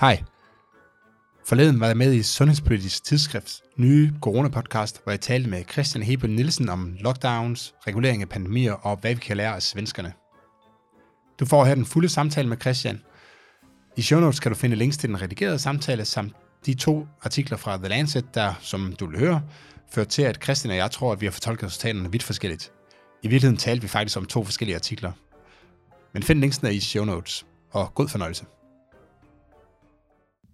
Hej. Forleden var jeg med i Sundhedspolitisk Tidsskrifts nye corona-podcast, hvor jeg talte med Christian Hebel Nielsen om lockdowns, regulering af pandemier og hvad vi kan lære af svenskerne. Du får her den fulde samtale med Christian. I show notes kan du finde links til den redigerede samtale samt de to artikler fra The Lancet, der, som du vil høre, fører til, at Christian og jeg tror, at vi har fortolket resultaterne vidt forskelligt. I virkeligheden talte vi faktisk om to forskellige artikler. Men find linksene i show notes, og god fornøjelse.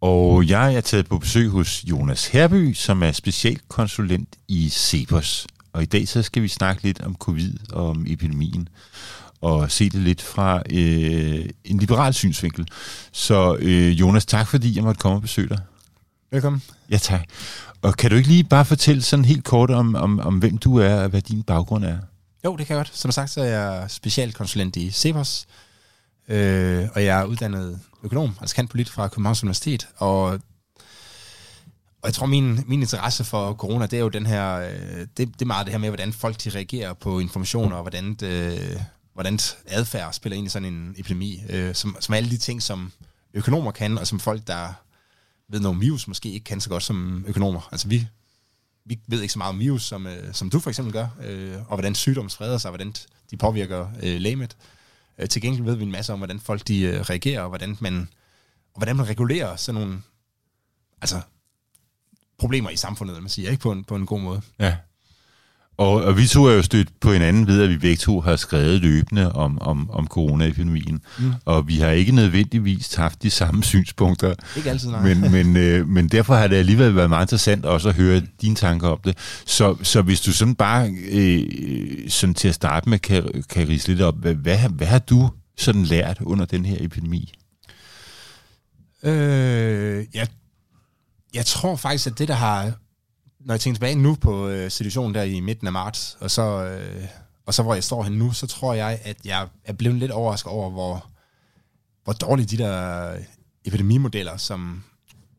Og jeg er taget på besøg hos Jonas Herby, som er specialkonsulent i Cepos. Og i dag så skal vi snakke lidt om covid og om epidemien og se det lidt fra øh, en liberal synsvinkel. Så øh, Jonas, tak fordi jeg måtte komme og besøge dig. Velkommen. Ja, tak. Og kan du ikke lige bare fortælle sådan helt kort om, om, om hvem du er og hvad din baggrund er? Jo, det kan jeg godt. Som sagt, så er jeg specialkonsulent i Cepos, øh, og jeg er uddannet økonom, altså kan politik fra Københavns Universitet, og, og jeg tror, min, min interesse for corona, det er jo den her, øh, det, det er meget det her med, hvordan folk de reagerer på informationer, og hvordan, det, hvordan adfærd spiller ind i sådan en epidemi, øh, som, som alle de ting, som økonomer kan, og som folk, der ved noget om virus, måske ikke kan så godt som økonomer. Altså vi, vi ved ikke så meget om virus, som, øh, som du for eksempel gør, øh, og hvordan sygdommen spreder sig, hvordan de påvirker øh, lægemet. Øh, til gengæld ved vi en masse om, hvordan folk de øh, reagerer, og hvordan man, og hvordan man regulerer sådan nogle altså, problemer i samfundet, man siger, ikke på en, på en god måde. Ja. Og, og vi to er jo stødt på hinanden ved, at vi begge to har skrevet løbende om, om, om coronaepidemien. Mm. Og vi har ikke nødvendigvis haft de samme synspunkter. Ikke altid, nej. Men, men, øh, men derfor har det alligevel været meget interessant også at høre dine tanker om det. Så, så hvis du sådan bare øh, sådan til at starte med kan, kan rise lidt op, hvad, hvad, hvad har du sådan lært under den her epidemi? Øh, jeg, jeg tror faktisk, at det, der har når jeg tænker tilbage nu på øh, situationen der i midten af marts, og så, øh, og så hvor jeg står her nu, så tror jeg, at jeg er blevet lidt overrasket over, hvor, hvor dårlige de der epidemimodeller, som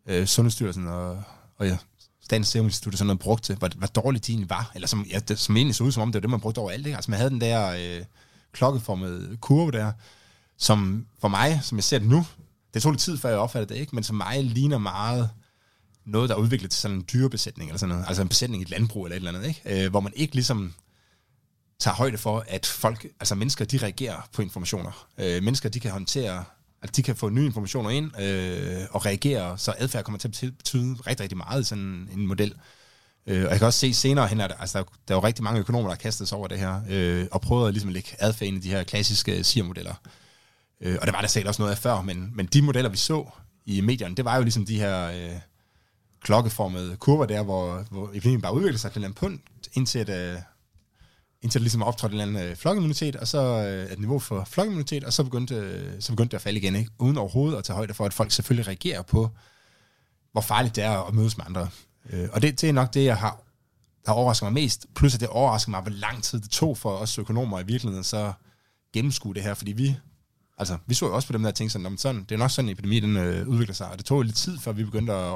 øh, Sundhedsstyrelsen og, og ja, Statens Serum Institut og sådan noget brugte, hvor, hvor dårlige de egentlig var. Eller som, ja, det, som egentlig så ud som om, det var det, man brugte over alt. Ikke? Altså man havde den der øh, klokkeformede kurve der, som for mig, som jeg ser det nu, det tog lidt tid, før jeg opfattede det, ikke? men som mig ligner meget noget, der er udviklet til sådan en dyrebesætning, eller sådan noget, altså en besætning i et landbrug eller et eller andet, ikke? Øh, hvor man ikke ligesom tager højde for, at folk, altså mennesker, de reagerer på informationer. Øh, mennesker, de kan håndtere, at de kan få nye informationer ind øh, og reagere, så adfærd kommer til at betyde rigtig, rigtig meget i sådan en model. Øh, og jeg kan også se senere hen, at altså, der, der er jo rigtig mange økonomer, der har kastet sig over det her, øh, og prøvet ligesom at ligesom lægge adfærd ind i de her klassiske SIR-modeller. Øh, og det var der sikkert også noget af før, men, men de modeller, vi så i medierne, det var jo ligesom de her... Øh, klokkeformede kurver der, hvor, hvor epidemien bare udvikler sig til en punkt, indtil, at, uh, indtil det ligesom optrådte en eller anden uh, flokimmunitet, og så uh, et niveau for flokimmunitet, og så begyndte, uh, så begyndte det at falde igen, ikke? uden overhovedet at tage højde for, at folk selvfølgelig reagerer på, hvor farligt det er at mødes med andre. Uh, og det, det er nok det, jeg har, der overrasker mig mest, plus at det overrasker mig, hvor lang tid det tog for os økonomer i virkeligheden, så gennemskue det her, fordi vi Altså, vi så jo også på dem der ting sådan, sådan, det er nok sådan, en epidemi den øh, udvikler sig, og det tog lidt tid, før vi begyndte at,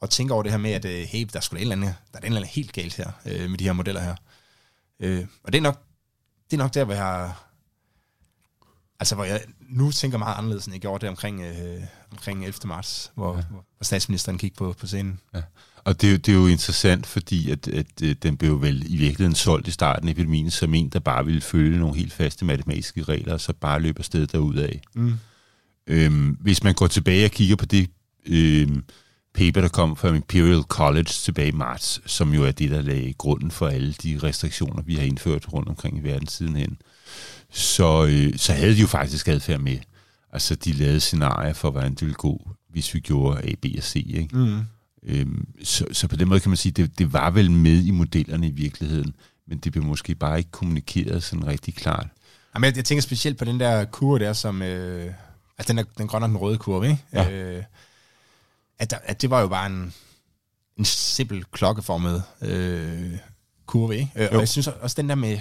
og tænker over det her med, at øh, hey, der skulle et eller andet, der er et eller andet helt galt her øh, med de her modeller her. Øh, og det er nok, det er nok der, hvor jeg altså hvor jeg nu tænker meget anderledes, end jeg gjorde det omkring, øh, omkring 11. marts, hvor, ja. hvor statsministeren gik på, på scenen. Ja. Og det, det er jo interessant, fordi at, at, at øh, den blev vel i virkeligheden solgt i starten af epidemien som en, der bare ville følge nogle helt faste matematiske regler, og så bare løbe afsted derudad. Mm. Øhm, hvis man går tilbage og kigger på det øh, paper, der kom fra Imperial College tilbage i marts, som jo er det, der lagde grunden for alle de restriktioner, vi har indført rundt omkring i verden sidenhen, så, øh, så havde de jo faktisk adfærd med. Altså, de lavede scenarier for, hvordan det ville gå, hvis vi gjorde A, B og C. Ikke? Mm. Øhm, så, så på den måde kan man sige, det, det var vel med i modellerne i virkeligheden, men det blev måske bare ikke kommunikeret sådan rigtig klart. Jamen, jeg, jeg tænker specielt på den der kurve der, som... Øh, altså den, der, den grønne og den røde kurve, ikke? Ja. Øh, at, der, at det var jo bare en, en simpel klokkeformet øh, kurve, ikke? Øh, og jeg synes også, den der med,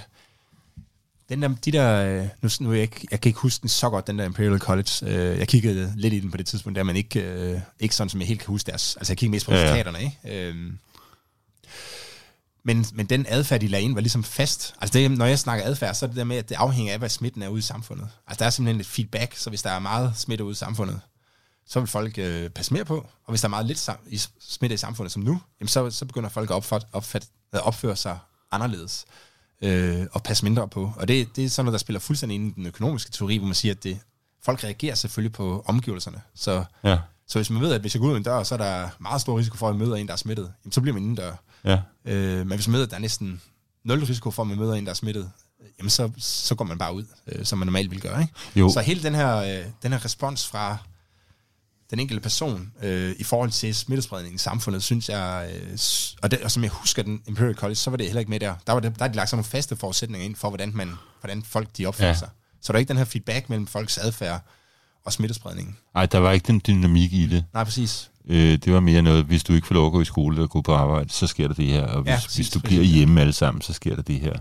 den der, de der, øh, nu, nu jeg, ikke, jeg kan ikke huske den så godt, den der Imperial College. Øh, jeg kiggede lidt i den på det tidspunkt, der men ikke, øh, ikke sådan, som jeg helt kan huske deres. Altså, jeg kiggede mest på resultaterne, ja, ja. ikke? Øh, Men, men den adfærd, de lagde ind, var ligesom fast. Altså det, når jeg snakker adfærd, så er det der med, at det afhænger af, hvad smitten er ude i samfundet. Altså der er simpelthen et feedback, så hvis der er meget smitte ude i samfundet, så vil folk øh, passe mere på. Og hvis der er meget lidt sam- i smitte i samfundet som nu, jamen så, så begynder folk at opfat, opfat, at opføre sig anderledes øh, og passe mindre på. Og det, det er sådan noget, der spiller fuldstændig ind i den økonomiske teori, hvor man siger, at det, folk reagerer selvfølgelig på omgivelserne. Så, Ja. så hvis man ved, at hvis jeg går ud en dør, så er der meget stor risiko for, at jeg møder en, der er smittet, jamen, så bliver man indendør. Ja. Øh, men hvis man møder, at der er næsten nul risiko for, at man møder en, der er smittet, jamen så, så går man bare ud, øh, som man normalt vil gøre. Ikke? Jo. Så hele den her, øh, den her respons fra den enkelte person øh, i forhold til smittespredningen i samfundet, synes jeg, øh, og, det, og som jeg husker den Imperial College, så var det heller ikke med der. Der, var det, der er de lagt sådan nogle faste forudsætninger ind for, hvordan, man, hvordan folk de opfører Ja. sig. Så der er ikke den her feedback mellem folks adfærd og smittespredningen. Ej, der var ikke den dynamik i det. Nej, præcis. Øh, det var mere noget, hvis du ikke får lov at gå i skole eller gå på arbejde, så sker der det her. Og hvis, Ja, præcis, hvis du præcis. bliver hjemme alle sammen, så sker der det her.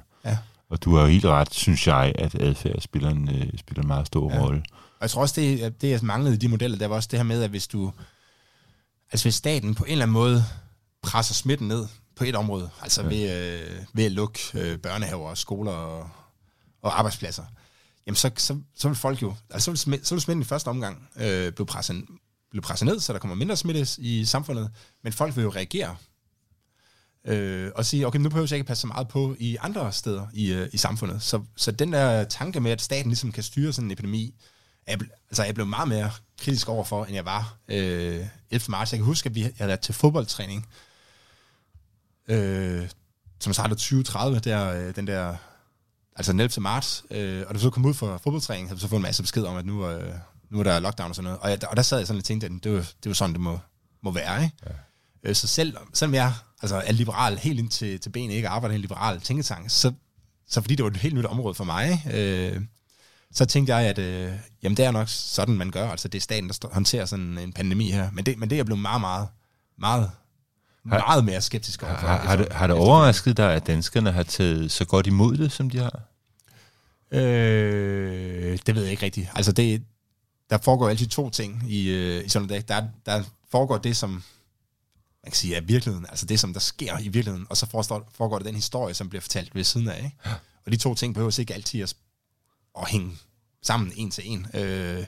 Og du har jo helt ret, synes jeg, at adfærd spiller en, øh, spiller en meget stor Ja. rolle. Og jeg tror også, det, det jeg manglede i de modeller, der var også det her med, at hvis du, altså hvis staten på en eller anden måde presser smitten ned på et område, altså ja. ved, øh, ved at lukke øh, børnehaver, skoler og, og arbejdspladser, jamen så, så, så vil folk jo, altså så vil, så vil smitten i første omgang øh, blive, presset, blive presset ned, så der kommer mindre smitte i samfundet, men folk vil jo reagere øh, og sige, okay, nu behøver jeg ikke passe så meget på i andre steder i, øh, i samfundet. Så, så den der tanke med, at staten ligesom kan styre sådan en epidemi, jeg altså jeg blev meget mere kritisk overfor, end jeg var øh, 11. marts. Jeg kan huske, at vi jeg havde været til fodboldtræning, øh, som startede 2030, der, øh, den der, altså den 11. marts, øh, og da vi så kom ud for fodboldtræning, havde vi så fået en masse besked om, at nu, øh, nu er der lockdown og sådan noget. Og, jeg, og der sad jeg sådan og tænkte, at det var, det var sådan, det må, må være, ikke? Ja. Øh, Så selv, selvom jeg altså, er liberal helt ind til, til benet, ikke arbejder i en liberal tænketank, så, så fordi det var et helt nyt område for mig, øh, så tænkte jeg, at øh, jamen, det er nok sådan, man gør. Altså, det er staten, der håndterer sådan en pandemi her. Men det, men det er jeg blevet meget, meget, meget, Har- meget mere skeptisk overfor. Har, har, det, har det overrasket dig, at danskerne har taget så godt imod det, som de har? Øh, det ved jeg ikke rigtigt. Altså, det, der foregår altid to ting i, øh, i sådan en dag. Der, der foregår det, som man kan sige er virkeligheden, altså det, som der sker i virkeligheden, og så forestår, foregår det den historie, som bliver fortalt ved siden af. Ikke? Og de to ting behøver ikke altid at, at hænge sammen en til en. Øh,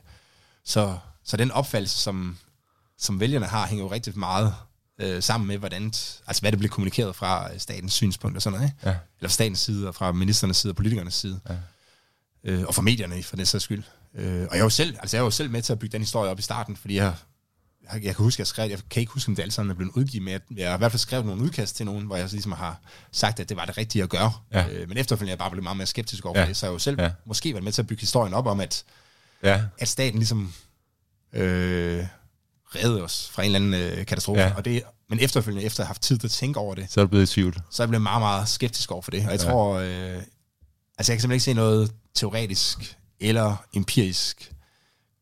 så, så den opfattelse, som, som vælgerne har, hænger jo rigtig meget øh, sammen med, hvordan, altså hvad det bliver kommunikeret fra øh, statens synspunkt og sådan noget. Ikke? Ja. Eller fra statens side, og fra ministernes side, og politikernes side. Ja. Øh, og for medierne, for den sags skyld. Øh, og jeg er, jo selv, altså jeg er jo selv med til at bygge den historie op i starten, fordi jeg, jeg, kan huske, jeg skrev, jeg kan ikke huske, om det alt sammen er blevet udgivet, men jeg, jeg har i hvert fald skrevet nogle udkast til nogen, hvor jeg så ligesom har sagt, at det var det rigtige at gøre. Ja. Øh, men efterfølgende er jeg bare blevet meget mere skeptisk over Ja. det, så jeg jo selv Ja. måske været med til at bygge historien op om, at, Ja. at staten ligesom øh, reddede os fra en eller anden øh, katastrofe. Ja. Og det, men efterfølgende, efter at have haft tid til at tænke over det, Så er du blevet i tvivl. så er jeg blevet meget, meget skeptisk over for det. Og jeg ja. tror, øh, altså jeg kan simpelthen ikke se noget teoretisk eller empirisk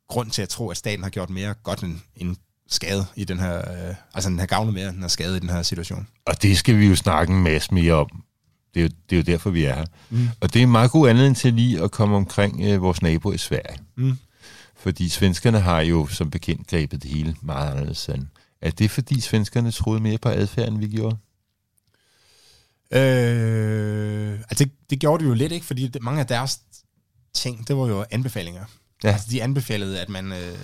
grund til at tro, at staten har gjort mere godt end, end skade i den her, øh, altså den har gavnet mere, den har skade i den her situation. Og det skal vi jo snakke en masse mere om. Det er jo, det er jo derfor, vi er her. Mm. Og det er en meget god anledning til lige at komme omkring øh, vores nabo i Sverige. Mm. Fordi svenskerne har jo som bekendt grebet det hele meget anderledes an. Er det fordi svenskerne troede mere på adfærd, end vi gjorde? Øh, altså det, det gjorde det jo lidt, ikke? Fordi det, mange af deres ting, det var jo anbefalinger. Ja. Altså de anbefalede, at man øh,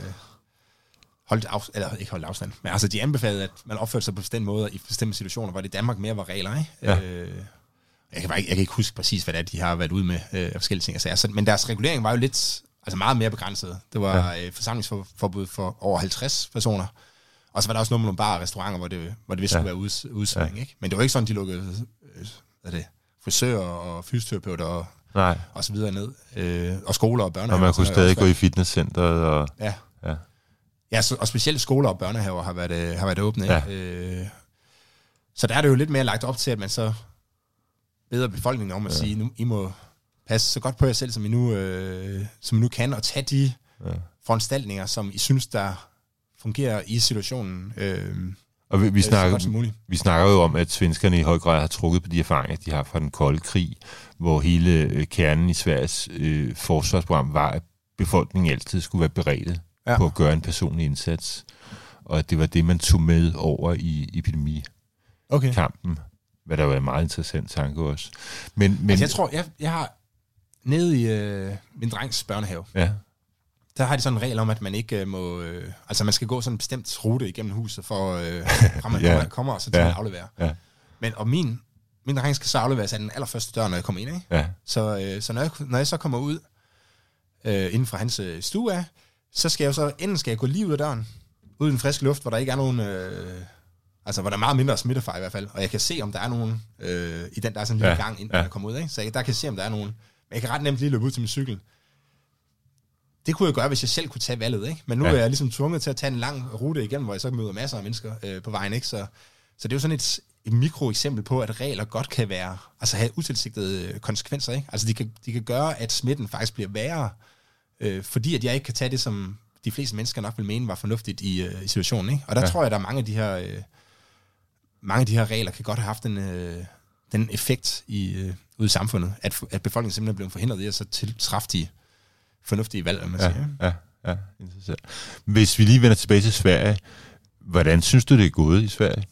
holdt af, eller ikke holdt afstand, men altså de anbefalede, at man opførte sig på bestemte måder i bestemte situationer, hvor det i Danmark mere var regler, ikke? Ja. Øh, jeg, kan bare ikke, jeg kan ikke huske præcis, hvad det er, de har været ude med øh, af forskellige ting. Altså, men deres regulering var jo lidt, altså meget mere begrænset. Det var ja. øh, forsamlingsforbud for over 50 personer. Og så var der også noget med nogle barer og restauranter, hvor det, hvor det vist Ja. skulle være uds, udsving, ikke? Men det var ikke sådan, de lukkede øh, hvad er det, frisører og fysioterapeuter og, Nej. og så videre ned. Øh, og skoler og børnehaver. Og man kunne stadig gå i fitnesscenteret. Og, Ja. Ja. Ja, så, og specielt skoler og børnehaver har været, øh, har været åbne. Ja. Øh, så der er det jo lidt mere lagt op til, at man så beder befolkningen om at ja. sige, nu I må passe så godt på jer selv, som I nu, øh, som I nu kan, og tage de Ja. foranstaltninger, som I synes, der fungerer i situationen. Øh, og vi, vi, så snakker, vi snakker jo om, at svenskerne i høj grad har trukket på de erfaringer, de har fra den kolde krig, hvor hele øh, kernen i Sveriges øh, forsvarsprogram var, at befolkningen altid skulle være beredt ja. På at gøre en personlig indsats. Og at det var det, man tog med over i epidemikampen. Okay. hvad der er en meget interessant tanke også. Men, men, Altså, jeg tror, jeg, jeg har nede i øh, min drengs børnehave, ja, der har de sådan en regel om, at man ikke øh, må... Øh, altså, man skal gå sådan en bestemt rute igennem huset, for øh, fra man Ja. kommer, kommer, og så til Ja. man afleverer. ja, Men, og min, min dreng skal så afleveres af den allerførste dør, når jeg kommer ind, ikke? ja, Så, øh, så når, jeg, når jeg så kommer ud øh, inden fra hans øh, stue af, så skal jeg jo så, enten skal jeg gå lige ud af døren, ud i den friske luft, hvor der ikke er nogen, øh, altså hvor der er meget mindre smittefar i hvert fald, og jeg kan se, om der er nogen øh, i den, der er sådan en lille Ja, gang, inden ja. jeg kommer ud, ikke? så jeg, der kan jeg se, om der er nogen. Men jeg kan ret nemt lige løbe ud til min cykel. Det kunne jeg gøre, hvis jeg selv kunne tage valget, ikke? Men nu Ja. er jeg ligesom tvunget til at tage en lang rute igennem, hvor jeg så møder masser af mennesker øh, på vejen, ikke? Så, så det er jo sådan et, et mikroeksempel på, at regler godt kan være, altså have utilsigtede øh, konsekvenser, ikke? Altså de kan, de kan gøre, at smitten faktisk bliver værre, øh, fordi at jeg ikke kan tage det, som de fleste mennesker nok vil mene var fornuftigt i, øh, i situationen, ikke? Og der Ja. tror jeg, der er mange af de her, øh, mange af de her regler kan godt have haft en, øh, den effekt i, øh, ude i samfundet, at, at befolkningen simpelthen blev forhindret i at så tiltræffe de fornuftige valg, man ja, siger. ja, ja, interessant. Hvis vi lige vender tilbage til Sverige, hvordan synes du, det er gået i Sverige?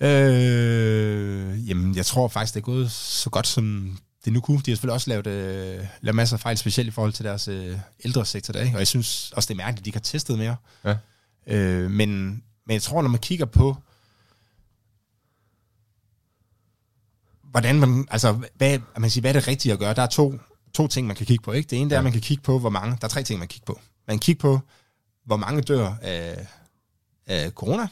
Øh, jamen, jeg tror faktisk, det er gået så godt, som det nu kunne. De har selvfølgelig også lavet, øh, lavet masser af fejl, specielt i forhold til deres øh, ældre sektor der, ikke? Og jeg synes også, det er mærkeligt, at de ikke har testet mere. Ja. Øh, men, men jeg tror, når man kigger på, hvordan man, altså, hvad, man siger, hvad er det rigtige at gøre? Der er to, to ting, man kan kigge på, ikke? Det ene, det er, at man kan kigge på, hvor mange, der er tre ting, man kan kigge på. Man kan kigge på, hvor mange dør af, af corona,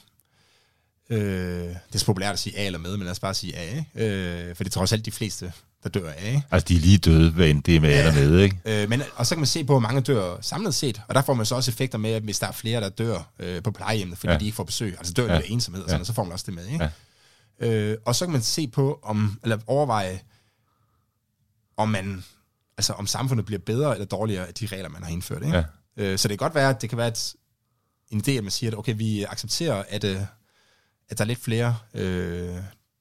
Øh, det er så populært at sige A eller med, men lad os bare sige A, ikke? Øh, for det er trods alt de fleste, der dør af. Ikke? Altså, de er lige døde, hvad end det er med Ja. eller med, ikke? Øh, men, og så kan man se på, hvor mange dør samlet set, og der får man så også effekter med, at hvis der er flere, der dør øh, på plejehjemmet, fordi Ja. de ikke får besøg, altså dør Ja. af ensomhed og sådan, ja. og så får man også det med. Ikke? Ja. Øh, og så kan man se på, om, eller overveje, om man, altså om samfundet bliver bedre eller dårligere af de regler, man har indført. Ikke? Ja. Øh, så det kan godt være, at det kan være et, en idé, at man siger, at okay, vi accepterer, at, øh, at der er lidt flere, øh,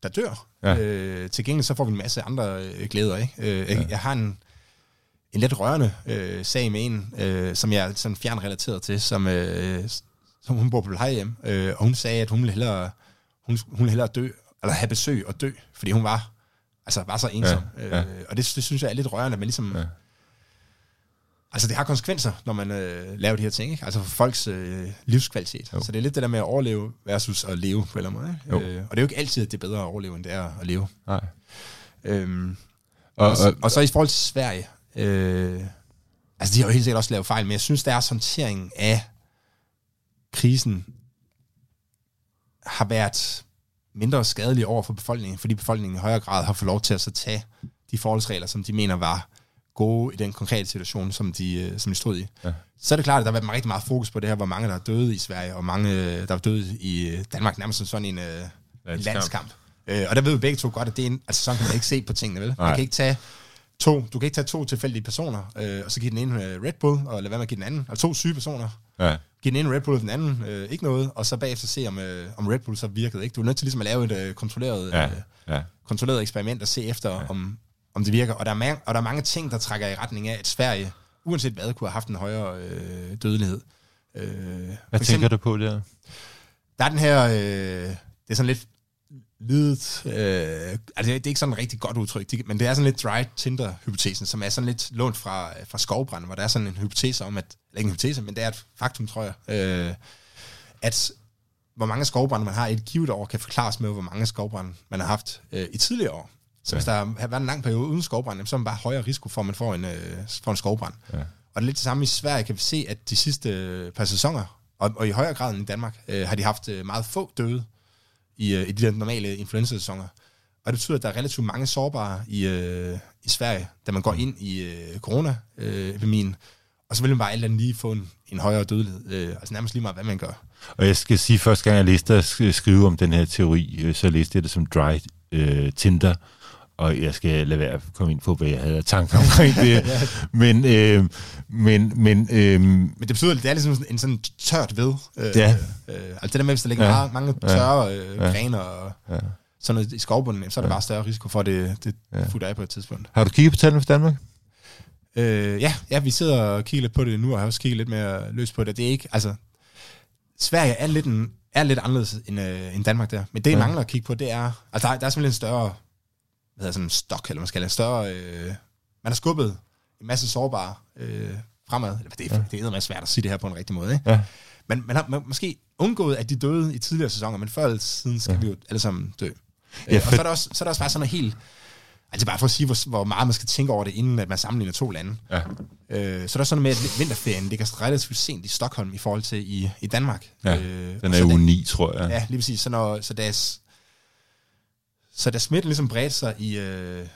der dør. Ja. Øh, til gengæld så får vi en masse andre øh, glæder. Ikke? Øh, jeg, Ja. jeg har en, en lidt rørende øh, sag med en, øh, som jeg er sådan fjern relateret til, som, øh, som hun bor på plejehjem, øh, og hun sagde, at hun ville hellere, hun, hun ville hellere dø, eller have besøg og dø, fordi hun var, altså var så ensom. Ja, Ja, ja. Øh, og det, det synes jeg er lidt rørende, at man ligesom... Ja. Altså det har konsekvenser, når man øh, laver de her ting, ikke? Altså for folks øh, livskvalitet. Jo. Så det er lidt det der med at overleve versus at leve på en eller anden måde. Ikke? Øh, og det er jo ikke altid, at det er bedre at overleve, end det er at leve. Nej. Øhm, Og, og, og, og så i forhold til Sverige, øh, altså de har jo helt sikkert også lavet fejl, men jeg synes, deres håndtering af krisen har været mindre skadelig over for befolkningen, fordi befolkningen i højere grad har fået lov til at så tage de forholdsregler, som de mener var gode i den konkrete situation, som de, øh, som de stod i. Ja. Så er det klart, at der har været rigtig meget fokus på det her, hvor mange der er døde i Sverige, og mange øh, der er døde i øh, Danmark, nærmest som sådan en, øh, en Landskamp. landskamp. Øh, og der ved vi begge to godt, at det er en, altså sådan kan man ikke se på tingene, vel? Nej. Man kan ikke tage to, du kan ikke tage to tilfældige personer, øh, og så give den ene Red Bull, og lade være med at give den anden, altså to syge personer, ja, give den ene Red Bull, og den anden øh, ikke noget, og så bagefter se, om, øh, om Red Bull så virkede. Ikke? Du er nødt til ligesom at lave et øh, kontrolleret, ja, ja, kontrolleret eksperiment og se efter, ja. om, om det virker. Og der, er mange, og der er mange ting, der trækker i retning af, at Sverige, uanset hvad, kunne have haft en højere øh, dødelighed. Øh, Hvad tænker du på der? der er den her, øh, det er sådan lidt lidet, øh, altså det er ikke sådan et rigtig godt udtryk, det- men det er sådan lidt dry Tinder-hypotesen, som er sådan lidt lånt fra, fra skovbrand, hvor der er sådan en hypotese om, at, eller ikke en hypotese, men det er et faktum, tror jeg, øh, at hvor mange skovbrænde man har i et givet år, kan forklares med, hvor mange skovbrænde man har haft øh, i tidligere år. Så Ja. hvis der har været en lang periode uden skovbrand, så er man bare højere risiko for, at man får en, øh, får en skovbrand. Ja. Og det er lidt det samme i Sverige, kan vi se, at de sidste øh, par sæsoner, og, og i højere grad end i Danmark, øh, har de haft øh, meget få døde i, øh, i de der normale influenza-sæsoner. Og det betyder, at der er relativt mange sårbare i, øh, i Sverige, da man går ind i øh, corona-epidemien, og så vil man bare alt andet lige få en, en højere dødelighed. Øh, altså nærmest lige meget, hvad man gør. Og jeg skal sige, første gang jeg læste sk- skrive om den her teori, øh, så læste jeg det som dry øh, Tinder, og jeg skal lade være at komme ind på, hvad jeg havde tanker omkring det. men, øh, men, men øh, Men det betyder, at det er ligesom sådan en sådan tørt ved. Øh, Ja. Øh, altså det der med, hvis der ligger Ja. meget, mange tørre øh, Ja. grene og ja. sådan noget i skovbunden, så er der Ja. bare større risiko for, at det, det Ja. futter af på et tidspunkt. har du kigget på tallene for Danmark? Øh, ja, ja, vi sidder og kigger lidt på det nu, og har også kigget lidt mere løs på det. Det er ikke, altså, Sverige er lidt en er lidt anderledes end, øh, end Danmark der. Men det, Ja. mangler at kigge på, det er... Altså, der, der er simpelthen en større... Hvad hedder sådan en stok, eller man skal en større... Øh, man har skubbet en masse sårbare øh, fremad. Det er, ja. det er meget svært at sige det her på en rigtig måde, ikke? Ja. Men man har man, måske undgået, at de døde i tidligere sæsoner, men før eller siden skal ja. vi jo alle sammen dø. Ja, Ja, og for- så er, der også, så er der også bare sådan noget helt... Altså bare for at sige, hvor, hvor meget man skal tænke over det, inden at man sammenligner to lande. Ja. Øh, så er der sådan noget med, at vinterferien ligger relativt sent i Stockholm i forhold til i, i Danmark. Ja, øh, Den og er da- 9, tror jeg. Ja, lige præcis. Så, når, så, deres, så da smitten ligesom bredte sig i, øh,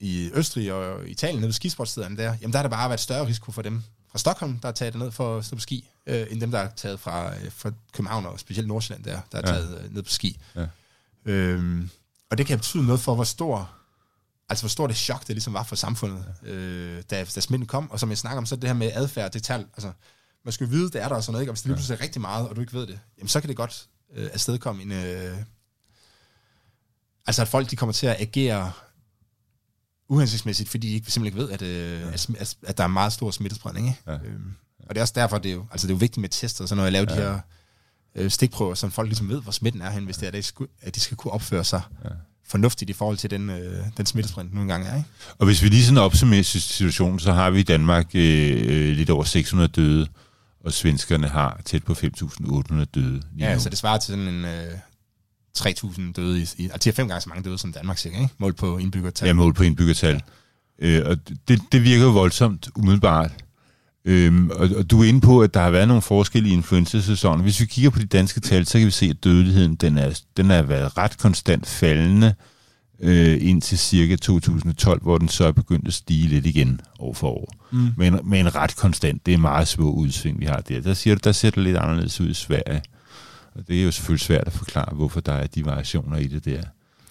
i Østrig og Italien, nede ved skisportstederne der, jamen der har der bare været større risiko for dem fra Stockholm, der er taget ned for at stå på ski, øh, end dem, der er taget fra, øh, fra København og specielt Nordsjælland der, der er Ja. taget øh, ned på ski. Ja. Øhm, og det kan betyde noget for, hvor stor altså hvor stort det chok det ligesom var for samfundet, øh, da, da smitten kom. Og som jeg snakker om, så det her med adfærd, det tal, altså man skal jo vide, det er der og sådan noget, ikke? og hvis det lige pludselig er rigtig meget, og du ikke ved det, jamen så kan det godt øh, afstedkomme en... Øh, altså at folk de kommer til at agere uhensigtsmæssigt, fordi de ikke, simpelthen ikke ved, at, øh, ja. at, at, at der er meget stor smittespredning. Ikke? Ja. Øhm, og det er også derfor, det er jo, altså det er jo vigtigt med tester, så når jeg laver ja. de her øh, stikprøver, så folk ligesom ved, hvor smitten er hen, hvis det er, at de skal, at de skal kunne opføre sig ja. fornuftigt i forhold til den, øh, den smittespredning, nu engang er. Ikke? Og hvis vi lige sådan opsummerer situationen, så har vi i Danmark øh, øh, lidt over 600 døde, og svenskerne har tæt på 5.800 døde. lige Ja, nu. så det svarer til sådan en øh, 3.000 døde, i, i, altså de har fem gange så mange døde som Danmark, cirka, ikke? målt på indbyggertal. Ja, mål på indbyggertal. Øh, og det, det virker jo voldsomt umiddelbart. Øhm, og, og du er inde på, at der har været nogle forskelle i influenza-sæsonen. Hvis vi kigger på de danske tal, så kan vi se, at dødeligheden den er, den er været ret konstant faldende øh, indtil cirka 2012, hvor den så er begyndt at stige lidt igen år for år. Mm. Men, men ret konstant. Det er meget små udsving, vi har der. Der, siger der ser det lidt anderledes ud i Sverige. Og det er jo selvfølgelig svært at forklare, hvorfor der er de variationer i det der.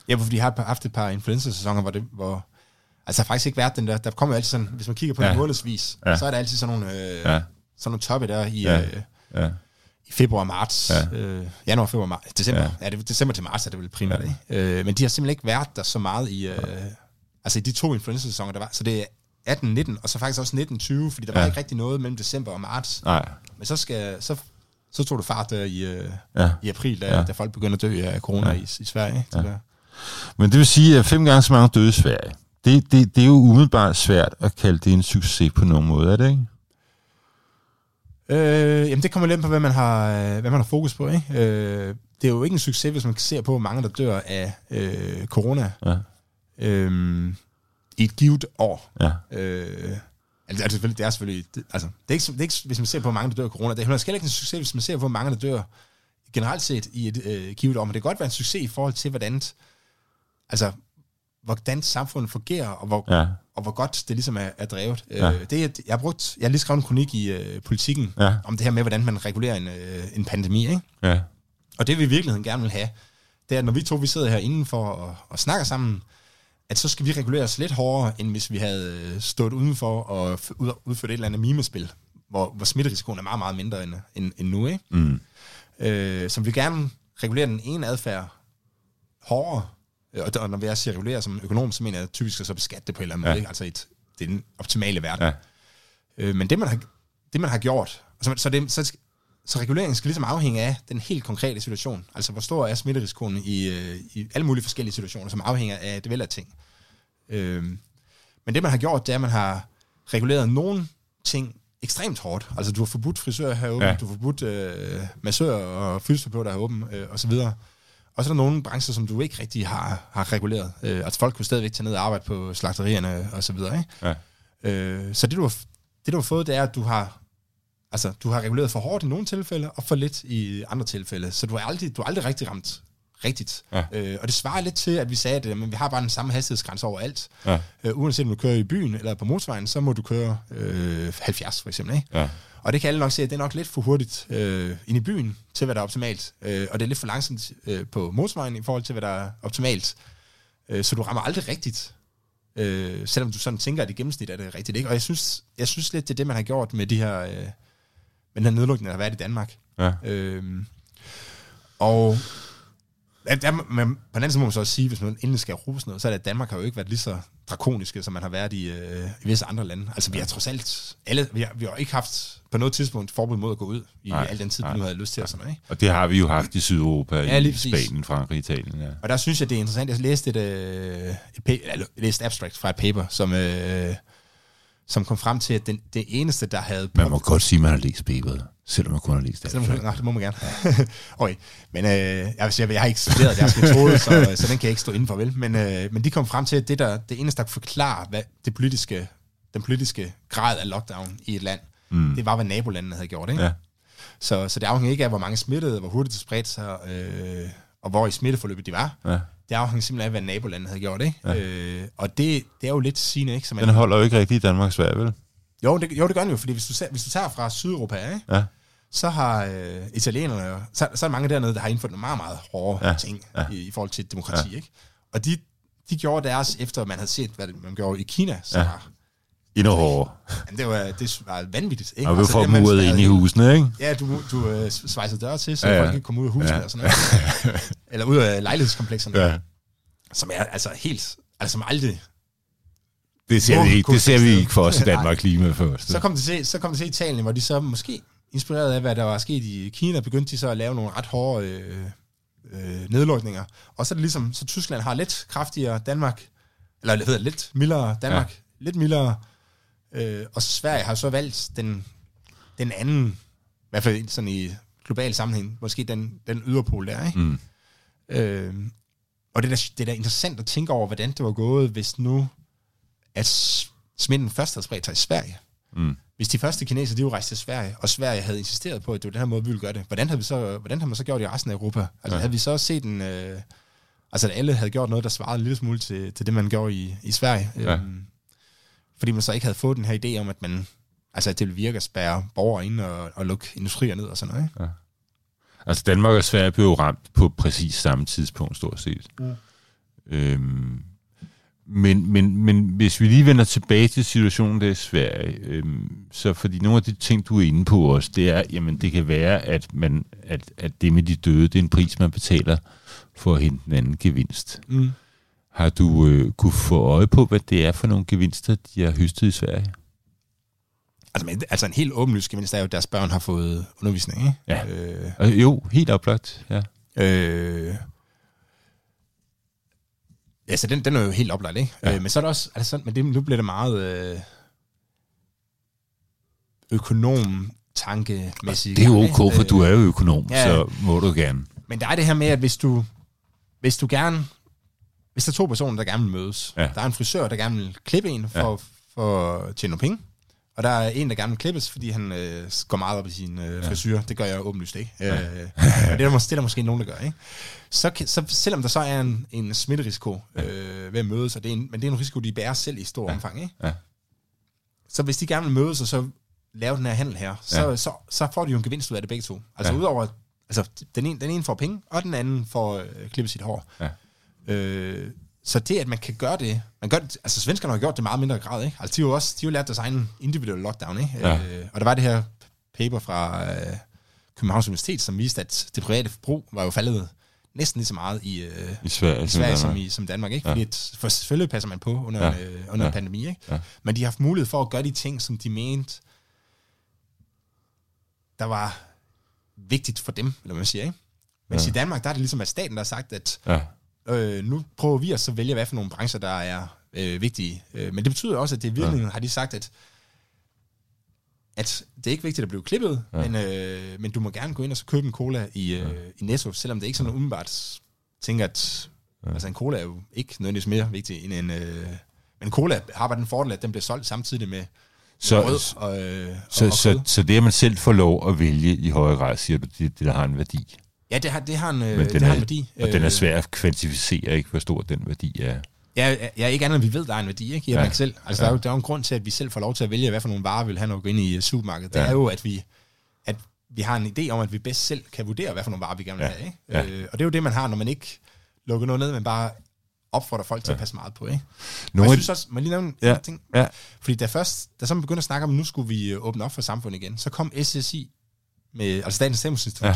Ja, fordi de har haft et par influenza-sæsoner, hvor det, hvor, altså der har faktisk ikke været den der, der kommer altid sådan, hvis man kigger på Ja. ja. månedsvis, Ja. ja. så er der altid sådan nogle, øh, Ja. ja. sådan nogle toppe der i, Ja. ja. øh, Ja. i februar, marts, Ja. ja. øh, januar, februar, marts, december. Ja. Ja. ja det, december til marts er det vel primært, Ja. ja. ikke? Øh, men de har simpelthen ikke været der så meget i, øh, altså i de to influenza-sæsoner, der var. Så det er 18-19, og så faktisk også 19-20, fordi der var Ja. ikke rigtig noget mellem december og marts. Nej. Men så, skal, så, så tog det fart der i, øh, Ja. i april, da, Ja. da folk begyndte at dø af corona Ja. i, i Sverige. Ja. der, Men det vil sige, at fem gange så mange døde i Sverige. Det, det, det er jo umiddelbart svært at kalde det en succes på nogen måde, er det ikke? Øh, jamen det kommer lidt på, hvad man har, øh, hvad man har fokus på. Ikke? Øh, det er jo ikke en succes, hvis man ser på, hvor mange der dør af øh, corona Ja. øh, i et givet år. Ja. Øh, altså, altså, selvfølgelig- det er selvfølgelig... Det, altså, det er, ikke, det er ikke, hvis man ser på, hvor mange der dør af corona. Det er heller ikke en succes, hvis man ser på, hvor mange der dør generelt set i et øh, givet år. Men det kan godt være en succes i forhold til, hvordan, altså, hvordan samfundet fungerer, og hvor, Ja. og hvor godt det ligesom er, er drevet. Ja. Øh, det, er- jeg har brugt, jeg har lige skrevet en kronik i øh, politikken Ja. om det her med, hvordan man regulerer en, øh, en pandemi. Ikke? Ja. Og det vi i virkeligheden gerne vil have, det er, at når vi to vi sidder her indenfor og, og snakker sammen, at så skal vi regulere os lidt hårdere, end hvis vi havde øh, stået udenfor og udført et eller andet mimespil, hvor, hvor smitterisikoen er meget, meget mindre end, end, end nu. Ikke? Mm. Øh, så vi vil gerne regulere den ene adfærd hårdere, Øh, og når jeg siger regulere som økonom, så mener jeg typisk at så beskatte det på en eller anden Ja. måde. Ikke? Altså et, det er den optimale verden. Ja. Øh, men det man har, det, man har gjort, så, så, det, så, så reguleringen skal ligesom afhænge af den helt konkrete situation. Altså, hvor stor er smitterisikoen i, øh, i alle mulige forskellige situationer, som afhænger af det væld af ting. Øh, men det, man har gjort, det er, at man har reguleret nogle ting ekstremt hårdt. Altså, du har forbudt frisører her åben, Ja. du har forbudt øh, massører og fysioterapeuter her åben, øh, og så videre. Og så er der nogle brancher, som du ikke rigtig har, har reguleret. Øh, altså, folk kunne stadigvæk tage ned og arbejde på slagterierne og så videre, ikke? Ja. Øh, så det du, har, det, du har fået, det er, at du har, altså, du har reguleret for hårdt i nogle tilfælde, og for lidt i andre tilfælde. Så du har aldrig, du har aldrig rigtig ramt rigtigt. Ja. Øh, og det svarer lidt til, at vi sagde, at øh, vi har bare den samme hastighedsgrænse overalt. Ja. Øh, uanset om du kører i byen eller på motorvejen, så må du køre øh, 70 for eksempel. Ikke? Ja. Og det kan alle nok se, at det er nok lidt for hurtigt øh, ind i byen til, hvad der er optimalt. Øh, og det er lidt for langsomt øh, på motorvejen i forhold til, hvad der er optimalt. Øh, så du rammer aldrig rigtigt. Øh, selvom du sådan tænker, at i gennemsnit er det rigtigt. Ikke? Og jeg synes, jeg synes lidt, det er det, man har gjort med de her, øh, med den her nedlukning, der har været i Danmark. Ja. Øh, og der, men på den anden side må man så også sige, hvis man endelig skal rose noget, så er det, at Danmark har jo ikke været lige så drakoniske, som man har været i, øh, i visse andre lande. Altså, vi har trods alt... Alle, vi, har, vi har ikke haft på noget tidspunkt forbud mod at gå ud i Nej, al den tid, vi nej. nu havde lyst til. Og sådan ikke? Og det har vi jo haft i Sydeuropa, Ja, i. Spanien, Frankrig, Italien. Ja. Og der synes jeg, det er interessant. Jeg læste et, øh, et, eller, jeg læste abstract fra et paper, som, øh, som kom frem til, at den, det eneste, der havde... Man må godt sige, at man har læst paperet, selvom man kun har læst det. Det, må, nej, det må man gerne. okay. Men øh, jeg, vil sige, jeg har ikke studeret deres metode, så, så den kan jeg ikke stå inden for, vel? Men, øh, men de kom frem til, at det, der, det eneste, der kunne forklare hvad det politiske, den politiske grad af lockdown i et land, mm. det var, hvad nabolandene havde gjort. Ikke? Ja. Så, så det afhænger ikke af, hvor mange smittede, hvor hurtigt det spredte sig, øh, og hvor i smitteforløbet de var. Ja. Det afhænger simpelthen af, hvad nabolandene havde gjort. Ikke? Ja. Øh, og det, det er jo lidt sigende, ikke? Så man, Den holder jo ikke rigtig i Danmark Sverige, vel? jo, det, jo, det gør den jo, fordi hvis du, hvis du tager fra Sydeuropa, ikke? Ja. så har øh, italienerne, så, så er der mange dernede, der har indført nogle meget, meget hårde ja, ting ja. I, i forhold til demokrati. Ja. Ikke? Og de, de gjorde deres, efter man havde set, hvad man gjorde i Kina. Så Ja. ja. Endnu hårdere. jamen, det, var, det var vanvittigt. Ikke? Og vi får det, man muret ind i husene, ikke? Ja, du, du øh, svejsede døre til, så Ja, ja, folk ikke kom ud af huset Ja. og sådan noget. Eller ud af lejlighedskomplekserne, ja. Som er altså helt, altså som aldrig. Det ser, vi ikke, det ser vi det ikke for os i? Danmark klima først. Så kom det til, så kom det til Italien, hvor de så måske inspireret af, hvad der var sket i Kina, begyndte de så at lave nogle ret hårde øh, øh, nedlukninger. Og så er det ligesom, så Tyskland har lidt kraftigere Danmark, eller hvad hedder det, lidt mildere Danmark, ja. lidt mildere, øh, og Sverige har så valgt den, den anden, i hvert fald sådan i global sammenhæng, måske den, den yderpol der, ikke? Mm. Øh, og det er, da, det er da interessant at tænke over, hvordan det var gået, hvis nu, at smitten først havde spredt sig i Sverige. Mm. Hvis de første kineser, de jo rejste til Sverige, og Sverige havde insisteret på, at det var den her måde, vi ville gøre det, hvordan havde, vi så, hvordan havde man så gjort det i resten af Europa? Altså ja. havde vi så set en... Øh, altså at alle havde gjort noget, der svarede en lille smule til, til det, man gjorde i, i Sverige. Ja. Øhm, fordi man så ikke havde fået den her idé om, at man... Altså at det ville virke at spærre borgere ind og, og lukke industrier ned og sådan noget. Ikke? Altså Danmark og Sverige blev jo ramt på præcis samme tidspunkt, stort set. Mm. Øhm, men, men, men hvis vi lige vender tilbage til situationen der i Sverige, øhm, så fordi nogle af de ting, du er inde på også, det er, jamen det kan være, at, man, at, at det med de døde, det er en pris, man betaler for at hente en anden gevinst. Mm. Har du øh, kunne få øje på, hvad det er for nogle gevinster, de har høstet i Sverige? Altså, men, altså en helt åbenlyst gevinst er jo, at deres børn har fået undervisning. Ikke? Ja. Øh, Øh, jo, helt oplagt, ja. Øh, ja, så den, den er jo helt oplagt, ikke? Ja. Øh, men så er det også, altså, men det, nu bliver det meget øh, økonom tankemæssigt. Det er jo ikke? ok, for Øh, du er jo økonom, ja. så må du gerne. Men der er det her med, at hvis du, hvis du gerne, hvis der er to personer, der gerne vil mødes, Ja. der er en frisør, der gerne vil klippe en for, ja. for at tjene nogle penge, og der er en, der gerne vil klippes, fordi han øh, går meget op i sin øh, frisyr. Det gør jeg åbenlyst ikke. Ja. Øh, og det er, der, mås- det er der måske nogen, der gør. Ikke? Så, så selvom der så er en, en smitterisiko øh, ved at mødes, og det er en, men det er en risiko, de bærer selv i stor ja. omfang. Ikke? Ja. Så hvis de gerne vil mødes og så lave den her handel her, så, Ja. så, så får de jo en gevinst ud af det begge to. Altså ja. udover, altså den ene, den ene får penge, og den anden får øh, klippet sit hår. Ja. Øh, så det, at man kan gøre det, man gør det, altså svenskerne har gjort det meget mindre grad, ikke? Altså de har jo også, de har lært deres egen individuelle lockdown, ikke? Ja. Øh, og der var det her paper fra øh, Københavns Universitet, som viste, at det private forbrug var jo faldet næsten lige så meget i, øh, I Sverige, i som Sverige som i som Danmark, ikke? Ja. Fordi at, for selvfølgelig passer man på under, Ja. en, øh, under Ja. en pandemi, ikke? Ja. Men de har haft mulighed for at gøre de ting, som de mente, der var vigtigt for dem, eller hvad man siger, ikke? Men ja. i Danmark, der er det ligesom, at staten der har sagt, at Ja. Øh, nu prøver vi at så vælge, hvad for nogle brancher, der er øh, vigtige. Øh, men det betyder også, at det i virkeligheden ja. har de sagt, at at det er ikke vigtigt at blive klippet, Ja. men, øh, men du må gerne gå ind og så købe en cola i, øh, ja. i Netto, selvom det ikke sådan umiddelbart tænker, at ja. altså en cola er jo ikke nødvendigvis mere vigtig end en... Øh, men en cola har bare den fordel, at den bliver solgt samtidig med Så, rød og, øh, så, og, og så, kød. så det, at man selv får lov at vælge i højere grad, siger du, det, det der har en værdi. Ja, det har, det har en, øh, Men det den har er, en værdi. og den er Øh, svær at kvantificere, ikke hvor stor den værdi er. Ja, ja, ikke andet end vi ved, der er en værdi, ikke? I Ja. selv. Altså, Ja. der, er jo, der er jo en grund til, at vi selv får lov til at vælge, hvad for nogle varer vi vil have, når vi går ind i øh, supermarkedet. Det Ja. er jo, at vi, at vi har en idé om, at vi bedst selv kan vurdere, hvad for nogle varer vi gerne vil Ja. have, ikke? Ja. Øh, og det er jo det, man har, når man ikke lukker noget ned, men bare opfordrer folk til Ja. at passe meget på, ikke? Og Nogle jeg synes også, jeg lige nævne Ja. en ting? Ja. Fordi da først, da så man begyndte at snakke om, at nu skulle vi øh, åbne op for samfundet igen, så kom SSI, med, altså Statens Serum Institut, Ja.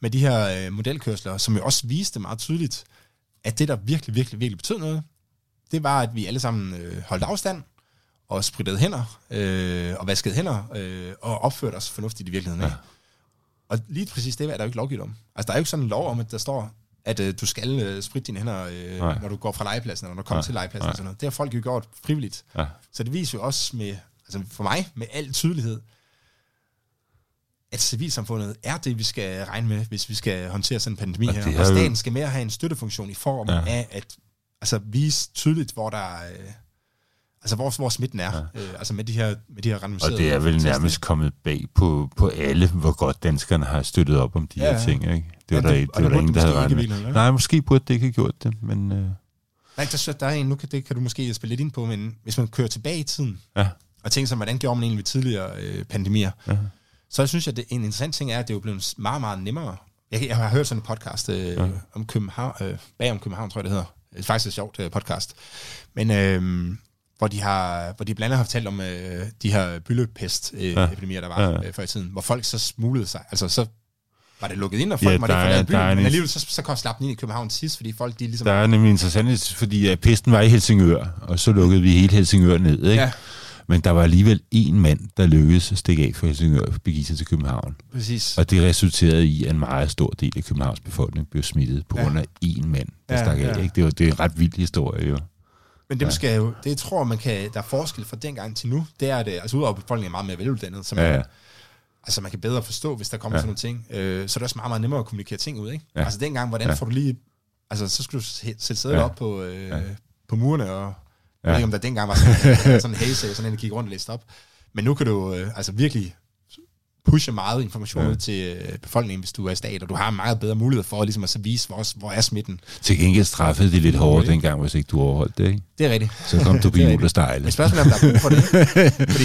Med de her øh, modelkørsler, som jo også viste meget tydeligt, at det, der virkelig, virkelig, virkelig betød noget, det var, at vi alle sammen øh, holdt afstand, og sprittede hænder, øh, og vaskede hænder, øh, og opførte os fornuftigt i virkeligheden. Ja. Og lige præcis det er der jo ikke lovgivet om. Altså, der er jo ikke sådan en lov om, at der står, at øh, du skal øh, spritte dine hænder, øh, når du går fra legepladsen, eller når du kommer Nej. til legepladsen. Og sådan noget. Det har folk jo gjort frivilligt. Ja. Så det viser jo også med, altså for mig, med al tydelighed, at civilsamfundet er det, vi skal regne med, hvis vi skal håndtere sådan en pandemi her. Og staten skal mere have en støttefunktion i form ja. af at altså, vise tydeligt, hvor der er... Øh, altså hvor, hvor smitten er, ja. øh, altså med de her, med de her randomiserede... Og det er vel nærmest kommet bag på, på alle, hvor godt danskerne har støttet op om de ja, her ting, ikke? Det var ja, der, det, det, var ingen, der havde regnet med. Nej, måske burde det ikke have gjort det, men... Øh... Nej, der, der er en, nu kan, det kan du måske spille lidt ind på, men hvis man kører tilbage i tiden, ja. og tænker sig, hvordan gjorde man egentlig ved tidligere øh, pandemier, ja. Så jeg synes jeg, at det, en interessant ting er, at det er jo blevet meget, meget nemmere. Jeg, jeg har hørt sådan en podcast øh, ja. om København, øh, bag om København, tror jeg det hedder. Det er faktisk et sjovt øh, podcast. Men øh, hvor de har, hvor de blandt andet har fortalt om øh, de her byllepest-epidemier, der var ja. øh, før i tiden, hvor folk så smuglede sig. Altså, så var det lukket ind, og folk ja, måtte ikke forlade byen, men alligevel så, så kom slappen ind i København sidst, fordi folk de ligesom... Der er nemlig interessant, fordi at pesten var i Helsingør, og så lukkede vi hele Helsingør ned, ikke? Ja. Men der var alligevel en mand, der lykkedes at stikke af fra Helsingør og begive sig til København. Præcis. Og det resulterede i, at en meget stor del af Københavns befolkning blev smittet på ja. grund af en mand, der ja, stak af. Ja. Ikke? Det, var, det er en ret vild historie, jo. Men det, ja. skal jo, det tror man kan, der er forskel fra dengang til nu, det er det, altså udover befolkningen er meget mere veluddannet, så man, ja, altså man kan bedre forstå, hvis der kommer ja. sådan nogle ting, øh, så er det også meget, meget nemmere at kommunikere ting ud, ikke? Ja. Altså dengang, hvordan ja. får du lige, altså så skulle du sætte sædet ja. op på, øh, ja. på murene, og. Jeg ved ikke, om der dengang var sådan, sådan en haze, sådan en, der gik rundt og læste op, men nu kan du øh, altså virkelig pushe meget information ja. ud til øh, befolkningen, hvis du er stat, og du har meget bedre mulighed for ligesom at så vise, hvor, hvor er smitten. Til gengæld straffede de lidt hårdt dengang, hvis ikke du overholdt det, ikke? Det er rigtigt. Så kom du bil og stejle. Men spørgsmålet er, om der er brug for det. Fordi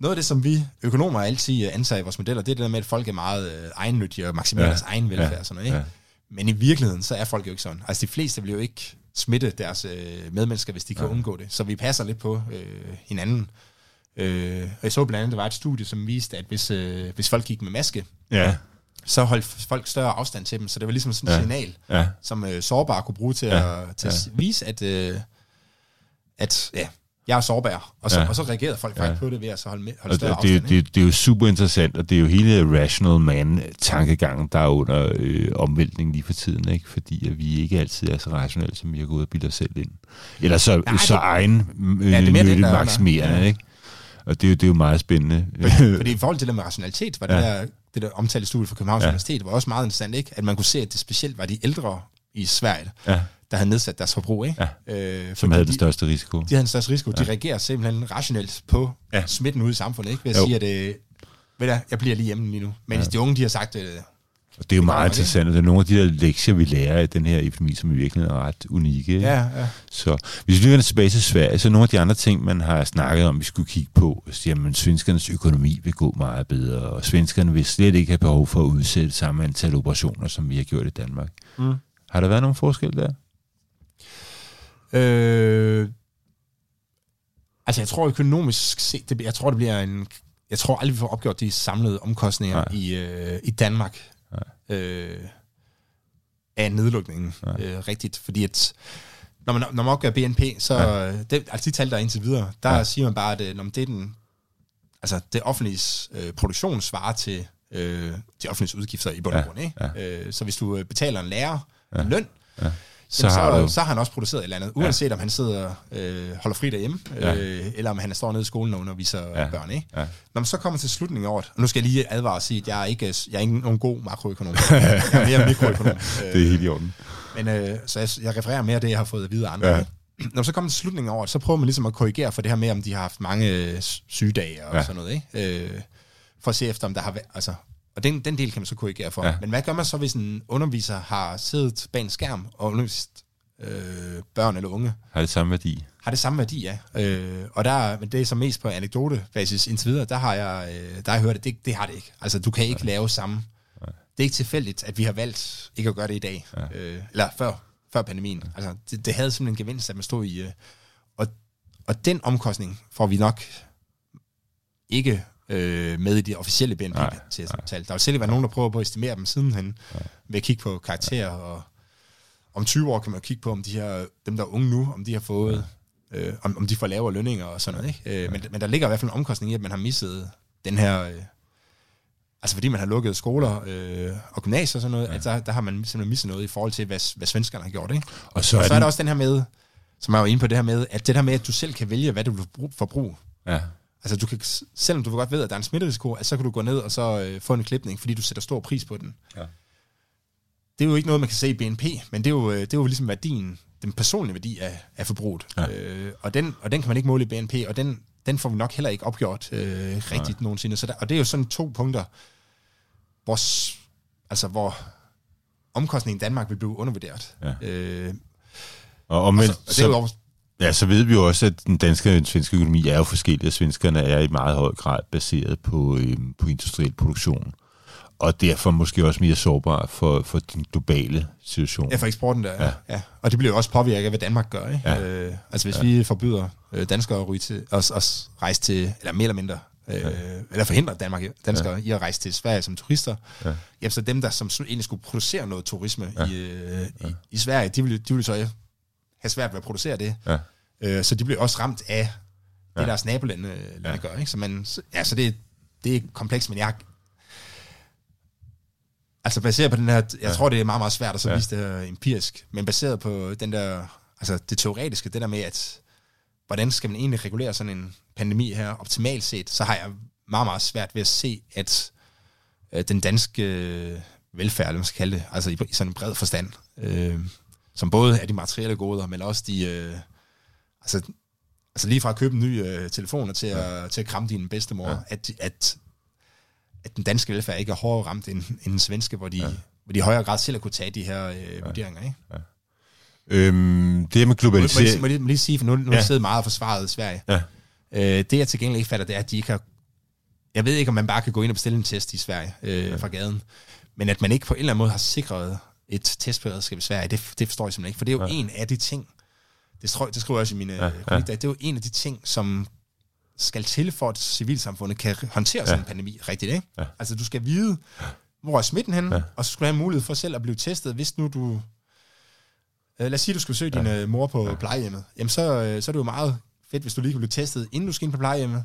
noget af det, som vi økonomer altid øh, antager i vores modeller, det er det der med, at folk er meget øh, egennyttige og maksimerer ja. deres egen velfærd. Ja. Sådan noget, ikke? Ja. Men i virkeligheden, så er folk jo ikke sådan. Altså de fleste vil jo ikke smitte deres øh, medmennesker, hvis de kan ja. undgå det. Så vi passer lidt på øh, hinanden. Øh, og jeg så blandt andet, der var et studie, som viste, at hvis, øh, hvis folk gik med maske, ja. så holdt folk større afstand til dem. Så det var ligesom sådan et ja. signal, ja. som øh, sårbare kunne bruge til, ja. at, til ja. at vise, at, øh, at ja, jeg er sårbar. Og så, ja. og så reagerede folk faktisk ja. på det ved at så holde, med, holde større det, afstand. Det, det, det er jo super interessant, og det er jo hele rational man-tankegangen, der er under øh, omvæltningen lige for tiden, ikke? fordi at vi ikke altid er så rationelle, som vi har gået og bildet os selv ind. Eller så, Nej, så det, egen øh, ja, det er mere det, maksimerende, ja. ikke? Og det, er jo, det er jo meget spændende. Fordi, fordi i forhold til det med rationalitet, var det, ja. der, det der omtalte studie fra Københavns ja. Universitet, var også meget interessant, ikke? at man kunne se, at det specielt var de ældre i Sverige, ja. Der havde nedsat deres forbrug. Ikke? Ja. Øh, Som havde den største risiko. De havde den største risiko. Ja. De reagerer simpelthen rationelt på ja. smitten ude i samfundet, ikke? ved at jo. sige, at øh, ved du, jeg bliver lige hjemme lige nu. Men ja. de unge, de har sagt, øh, og det er jo meget interessant, og det er nogle af de der lektier, vi lærer i den her epidemi, som i virkeligheden er ret unikke. Ja, ja. Så hvis vi vender tilbage til Sverige, så nogle af de andre ting, man har snakket om, vi skulle kigge på, at svenskernes økonomi vil gå meget bedre, og svenskerne vil slet ikke have behov for at udsætte samme antal operationer, som vi har gjort i Danmark. Mm. Har der været nogen forskel der? Øh, altså jeg tror økonomisk set, det, jeg tror det bliver en, jeg tror aldrig vi får opgjort de samlede omkostninger i, øh, i Danmark øh, af nedlukningen øh, rigtigt, fordi at når man, når man opgør BNP, så ja. det, altså de tal, der er indtil videre, der ja. siger man bare, at øh, når det er den, altså det offentlige øh, produktion svarer til øh, de offentlige udgifter i bund og grund. Ja. Ja. Øh, så hvis du øh, betaler en lærer ja. en løn, ja så, jamen, har så, du... så har han også produceret et eller andet, uanset ja. om han sidder øh, holder fri derhjemme, ja. øh, eller om han står nede i skolen og underviser ja. børn. Ikke? Ja. Når man så kommer til slutningen af året, og nu skal jeg lige advare og sige, at jeg er ikke, jeg er ikke nogen god makroøkonom. jeg er mere mikroøkonom. det er helt i orden. Men, øh, så jeg, jeg refererer mere det, jeg har fået at vide af andre. Ja. Når man så kommer til slutningen af året, så prøver man ligesom at korrigere for det her med, om de har haft mange øh, sygedage og ja. sådan noget. Ikke? Øh, for at se efter, om der har været, altså, og den, den del kan man så korrigere for. Ja. Men hvad gør man så, hvis en underviser har siddet bag en skærm og undervist øh, børn eller unge. Har det samme værdi? Har det samme værdi, ja. Øh, og der, men det er så mest på anekdotebasis indtil videre, der har jeg, øh, der har jeg hørt, at det, det har det ikke. Altså, du kan ikke Nej. lave samme. Nej. Det er ikke tilfældigt, at vi har valgt ikke at gøre det i dag. Ja. Øh, eller før, før pandemien. Ja. Altså, det, det havde simpelthen en gevinst, at man stod i... Øh, og, og den omkostning får vi nok ikke øh, med i de officielle bnp til tal Der vil selv være nogen, der prøver på at estimere dem sidenhen, ja. ved at kigge på karakterer, og om 20 år kan man kigge på, om de her, dem, der er unge nu, om de har fået, øh, om, om de får lavere lønninger og sådan noget. Ikke? Øh, men, men der ligger i hvert fald en omkostning i, at man har misset den her... Øh, altså fordi man har lukket skoler øh, og gymnasier og sådan noget, ja. at der, der har man simpelthen misset noget i forhold til, hvad, hvad svenskerne har gjort. Ikke? Og så, og så er, er der også den her med, som jeg var inde på det her med, at det her med, at du selv kan vælge, hvad du vil forbruge. Ja. Altså du kan, selvom du godt ved, at der er en smitterisiko, at så kan du gå ned og så øh, få en klipning, fordi du sætter stor pris på den. Ja. Det er jo ikke noget, man kan se i BNP, men det er jo, øh, det er jo ligesom værdien, den personlige værdi af, af forbruget. Ja. Øh, og, den, og den kan man ikke måle i BNP, og den, den får vi nok heller ikke opgjort øh, rigtigt ja. nogensinde. Så der, og det er jo sådan to punkter, hvor, altså, hvor omkostningen i Danmark vil blive undervurderet. Ja. Øh, og, og, men, og, så, og det er jo Ja, så ved vi jo også, at den danske og den svenske økonomi er jo forskellig, og svenskerne er i meget høj grad baseret på, øh, på industriel produktion. Og derfor måske også mere sårbar for, for den globale situation. Ja, for eksporten der, ja. ja. Og det bliver jo også påvirket af, hvad Danmark gør. Ikke? Ja. Øh, altså hvis ja. vi forbyder øh, danskere at, ryge til, os, os rejse til, eller mere eller mindre, øh, ja. eller forhindrer Danmark, danskere ja. i at rejse til Sverige som turister, ja. jamen, så dem, der som egentlig skulle producere noget turisme ja. i, øh, ja. i, i Sverige, de vil, de vil så have svært ved at producere det. Ja. Øh, så de bliver også ramt af det, ja. deres nabolande øh, ja. gør. Ikke? Så, man, så, ja, så det, det er komplekst, men jeg Altså baseret på den her, jeg ja. tror det er meget, meget svært at så ja. vise det her empirisk, men baseret på den der, altså det teoretiske, det der med, at hvordan skal man egentlig regulere sådan en pandemi her optimalt set, så har jeg meget, meget svært ved at se, at øh, den danske øh, velfærd, eller man skal kalde det, altså i, i sådan en bred forstand, øh, som både er de materielle goder, men også de, øh, altså, altså lige fra at købe en ny øh, telefon til, ja. at, til at kramme din bedstemor, ja. at, at, at den danske velfærd ikke er hårdere ramt end, end den svenske, hvor de, ja. hvor de i højere grad selv har kunne tage de her øh, ja. vurderinger. Ikke? Ja. Øhm, det med globalisering... Må, må, må, må lige sige, for nu, nu ja. sidder meget forsvaret i Sverige. Ja. Øh, det jeg til gengæld ikke fatter, det er, at de ikke har... Jeg ved ikke, om man bare kan gå ind og bestille en test i Sverige øh, ja. fra gaden, men at man ikke på en eller anden måde har sikret et testberedskab i Sverige, det, det forstår jeg simpelthen ikke, for det er jo ja. en af de ting, det, tror, det skriver jeg også i mine ja, ja. det er jo en af de ting, som skal til for, at civilsamfundet kan håndtere ja. sådan en pandemi rigtigt. Ikke? Ja. Altså, du skal vide, hvor er smitten henne, ja. og så skal du have mulighed for selv at blive testet, hvis nu du... Øh, lad os sige, du skal besøge ja. din øh, mor på ja. plejehjemmet. Jamen, så, øh, så er det jo meget fedt, hvis du lige kan blive testet, inden du skal ind på plejehjemmet.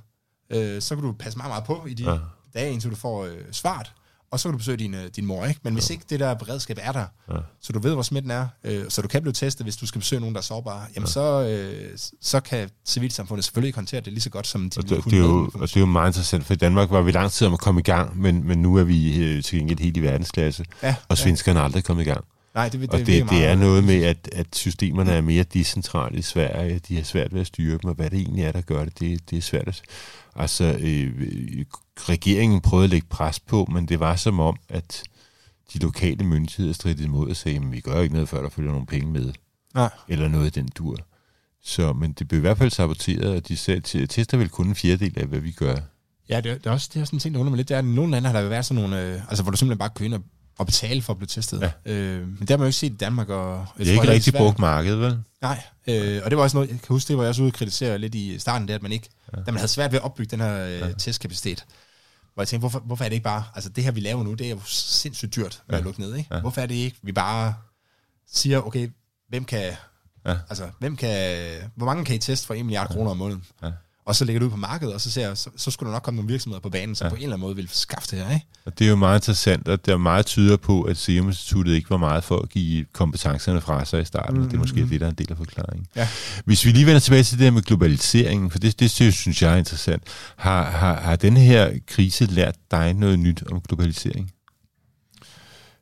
Øh, så kan du passe meget, meget på i de ja. dage, indtil du får øh, svaret og så kan du besøge din, øh, din mor, ikke? Men hvis ja. ikke det der beredskab er der, ja. så du ved, hvor smitten er, øh, så du kan blive testet, hvis du skal besøge nogen, der er sårbare, jamen ja. så, øh, så kan civilsamfundet selvfølgelig håndtere det lige så godt, som de og det, det, er jo, og det er jo meget interessant, for i Danmark var vi lang tid om at komme i gang, men, men nu er vi øh, til gengæld helt i verdensklasse, ja, og svenskerne ja. er aldrig kommet i gang. Nej, det, det, og det, det, det er noget med, at, at systemerne er mere decentrale i Sverige. De har svært ved at styre dem, og hvad det egentlig er, der gør det, det, det er svært at... Altså, øh, regeringen prøvede at lægge pres på, men det var som om, at de lokale myndigheder stridte imod og sagde, at vi gør ikke noget, før der følger nogle penge med. Nej. Eller noget i den dur. Så, men det blev i hvert fald saboteret, og de sagde, tester vel kun en fjerdedel af, hvad vi gør. Ja, det er, det er også det er sådan en ting, der undrer mig lidt. Det er, at nogle lande har der været sådan nogle, øh, altså hvor du simpelthen bare kan ind og at betale for at blive testet. Ja. Øh, men det har man jo ikke set i Danmark. Og, det er ikke rigtig brugt marked, vel? Nej, øh, og det var også noget, jeg kan huske, det var jeg også ude og kritisere lidt i starten, der, at man ikke, ja. da man havde svært ved at opbygge den her øh, ja. testkapacitet, hvor jeg tænkte, hvorfor, hvorfor er det ikke bare, altså det her vi laver nu, det er jo sindssygt dyrt med ja. at lukke ned, ikke? Ja. Hvorfor er det ikke, vi bare siger, okay, hvem kan, ja. altså hvem kan, hvor mange kan I teste for 1 milliard kroner om måneden? Ja og så lægger du ud på markedet, og så, ser jeg, så, så skulle der nok komme nogle virksomheder på banen, som ja. på en eller anden måde vil skaffe det her. Ikke? Og det er jo meget interessant, og det er meget tyder på, at Serum Instituttet ikke var meget for at give kompetencerne fra sig i starten, mm-hmm. det er måske mm. det, der er en del af forklaringen. Ja. Hvis vi lige vender tilbage til det her med globaliseringen, for det, det synes jeg er interessant, har, har, har den her krise lært dig noget nyt om globalisering?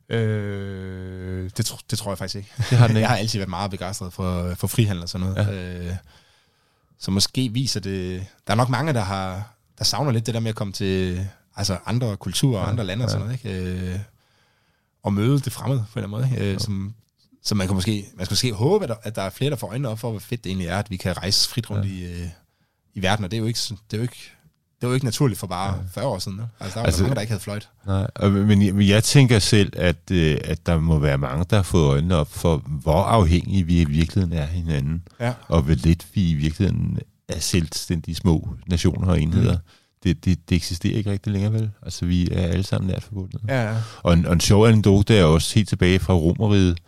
Øh, det, tro, det tror jeg faktisk ikke. Det har den ikke. jeg har altid været meget begejstret for, for frihandel og sådan noget. Ja. Øh, så måske viser det... Der er nok mange, der har der savner lidt det der med at komme til altså andre kulturer og ja, andre lande ja. og sådan noget, ikke? Øh, og møde det fremmede på en eller anden måde? Øh, som, så man kan måske, man skal måske håbe, at der, at der er flere, der får øjnene op for, hvor fedt det egentlig er, at vi kan rejse frit rundt ja. i, øh, i verden, og det er jo ikke, det er jo ikke det var jo ikke naturligt for bare ja. 40 år siden. Ne? Altså, der var altså, der mange, der ikke havde fløjt. Nej, men, men jeg tænker selv, at, øh, at der må være mange, der har fået øjnene op for, hvor afhængige vi i virkeligheden er hinanden, ja. og hvor lidt vi i virkeligheden er selvstændige små nationer og enheder. Mm. det, det, det eksisterer ikke rigtig længere, vel? Altså, vi er alle sammen nært forbundet. Ja, ja. Og en, og en sjov anekdote er også helt tilbage fra Romeriet,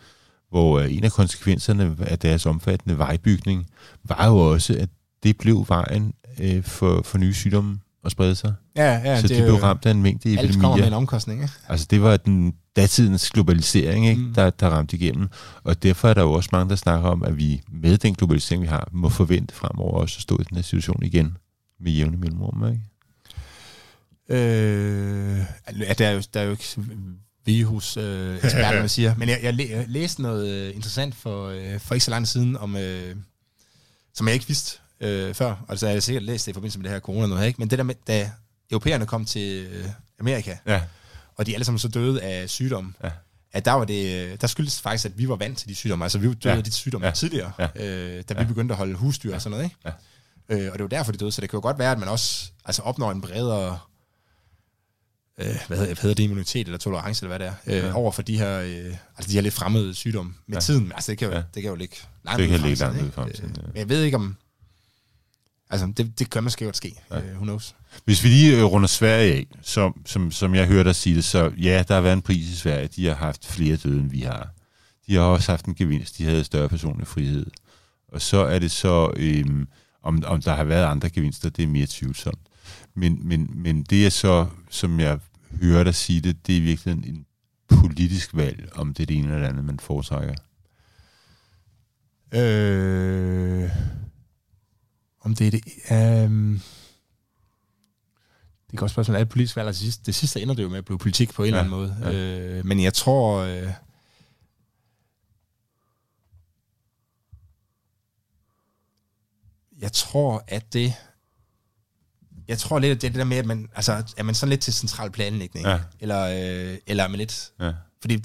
hvor øh, en af konsekvenserne af deres omfattende vejbygning var jo også, at det blev vejen øh, for, for nye sygdomme at sprede sig. Ja, ja, så det de blev ramt af en mængde Alt kommer med en epidemier. omkostning, ikke? Altså det var den datidens globalisering, ikke? Mm. Mm. Der, der ramte igennem. Og derfor er der jo også mange, der snakker om, at vi med den globalisering, vi har, må forvente fremover også at stå i den her situation igen med jævne mellemrum. Ikke? Øh, ja, der er jo, der er jo ikke virus øh, eksperter, man siger. Men jeg, jeg, læ- jeg læste noget øh, interessant for, øh, for ikke så lang tid siden, om, øh, som jeg ikke vidste øh, før. Altså, jeg har sikkert læst det i forbindelse med det her corona noget, ikke? Men det der med, da europæerne kom til øh, Amerika, Ja. og de alle sammen så døde af sygdom, Ja. at der var det, der skyldes faktisk, at vi var vant til de sygdomme. Altså, vi døde Ja. af de sygdomme Ja. tidligere, Ja. øh, da vi Ja. begyndte at holde husdyr og sådan noget, ikke? Ja. Øh, og det var derfor, de døde. Så det kan jo godt være, at man også altså, opnår en bredere øh, hvad, hedder, det, immunitet eller tolerance, eller hvad det er, øh, Ja. over for de her, øh, altså de her lidt fremmede sygdomme med Ja. tiden. Altså det kan jo, Ja. det kan jo ligge langt Det ud i fremtiden, langt ud i ikke? fremtiden, Øh, ja. Men jeg ved ikke om, altså det, det kan måske godt ske, Ja. øh, who knows. Hvis vi lige øh, runder Sverige af, som, som, som jeg hørte dig sige det, så ja, der har været en pris i Sverige. De har haft flere døde, end vi har. De har også haft en gevinst. De havde større personlig frihed. Og så er det så, øhm, om, om der har været andre gevinster, det er mere tvivlsomt. Men, men, men det er så, som jeg hører dig sige det, det er virkelig en politisk valg, om det er det ene eller det andet, man foretrækker. Øh, om det er det... Øh, det er godt spørgsmål. Alt politisk valg, altså det sidste, det sidste ender det jo med at blive politik på en Ja, eller anden måde. ja. Øh, men jeg tror... Øh, jeg tror, at det... Jeg tror lidt, at det er det der med, at man, altså, er man sådan lidt til central planlægning, Ja. eller, øh, eller er man lidt Ja. fordi,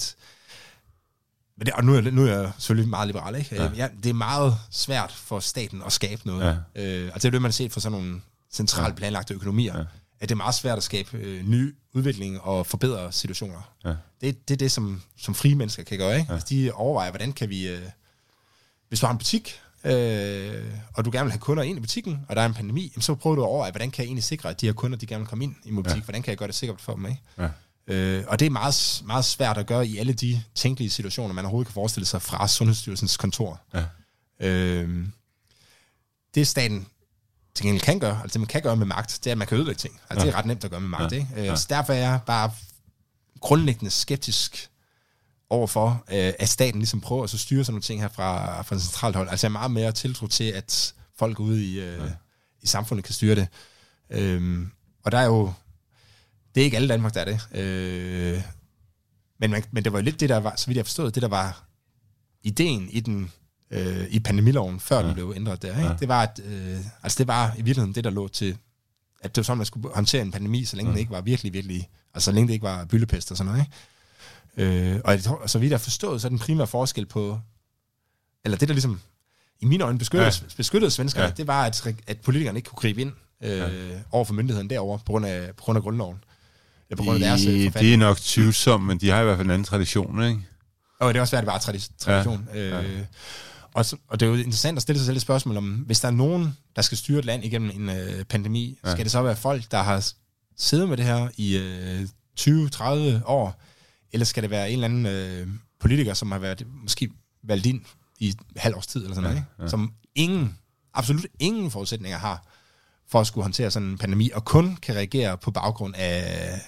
men det, og nu er, nu er jeg selvfølgelig meget liberal, ikke? Ja. Ja. Det er meget svært for staten at skabe noget. Ja. Øh, og det er det, man har set for sådan nogle centralt planlagte økonomier. Ja. At det er meget svært at skabe øh, ny udvikling og forbedre situationer. Ja. Det, det er det, som, som frie mennesker kan gøre. Ikke? Ja. Ja. De overvejer, hvordan kan vi... Øh, hvis du har en butik, øh, og du gerne vil have kunder ind i butikken, og der er en pandemi, jamen, så prøver du at overveje, hvordan kan jeg egentlig sikre, at de her kunder, de gerne vil komme ind i min butik? Ja. Hvordan kan jeg gøre det sikkert for dem? Ikke? Ja. Øh, og det er meget, meget svært at gøre i alle de tænkelige situationer, man overhovedet kan forestille sig fra Sundhedsstyrelsens kontor. Ja. Øh, det staten til gengæld kan gøre, altså det man kan gøre med magt, det er, at man kan ødelægge ting. Altså Ja. det er ret nemt at gøre med magt, Ja. ikke? Øh, Ja. Så derfor er jeg bare grundlæggende skeptisk overfor, øh, at staten ligesom prøver at så styre sådan nogle ting her fra, fra centralt hold. Altså jeg er meget mere tiltro til, at folk ude i, øh, Ja. i samfundet kan styre det. Øhm, og der er jo, det er ikke alle Danmark, der er det. Øh, men, man, men det var jo lidt det, der var, så vidt jeg forstod, det der var ideen i den øh, i pandemiloven, før ja. Den blev ændret der. Ikke? Ja. Det var, at, øh, altså det var i virkeligheden det, der lå til, at det var sådan, man skulle håndtere en pandemi, så længe Ja. den ikke var virkelig, virkelig, altså så længe det ikke var byllepest og sådan noget. Ikke? Øh, og jeg tror, så vidt jeg forstået, så er den primære forskel på, eller det, der ligesom i mine øjne beskyttede, ja. Beskyttede svenskerne, Ja. det var, at, at politikerne ikke kunne gribe ind øh, ja. over for myndigheden derovre på grund af, på grund af grundloven. Ja, på grund af deres øh, det forfatning. er nok tvivlsomt, men de har i hvert fald en anden tradition, ikke? Og det er også svært, at det var tradi- tradition. Ja, ja. Øh, og, så, og det er jo interessant at stille sig selv et spørgsmål om, hvis der er nogen, der skal styre et land igennem en øh, pandemi, Ja. ja. skal det så være folk, der har siddet med det her i øh, 20-30 år, eller skal det være en eller anden øh, politiker, som har været måske valgt ind i et halvt års tid, eller sådan Ja, noget, ikke? ja. som ingen, absolut ingen forudsætninger har for at skulle håndtere sådan en pandemi, og kun kan reagere på baggrund af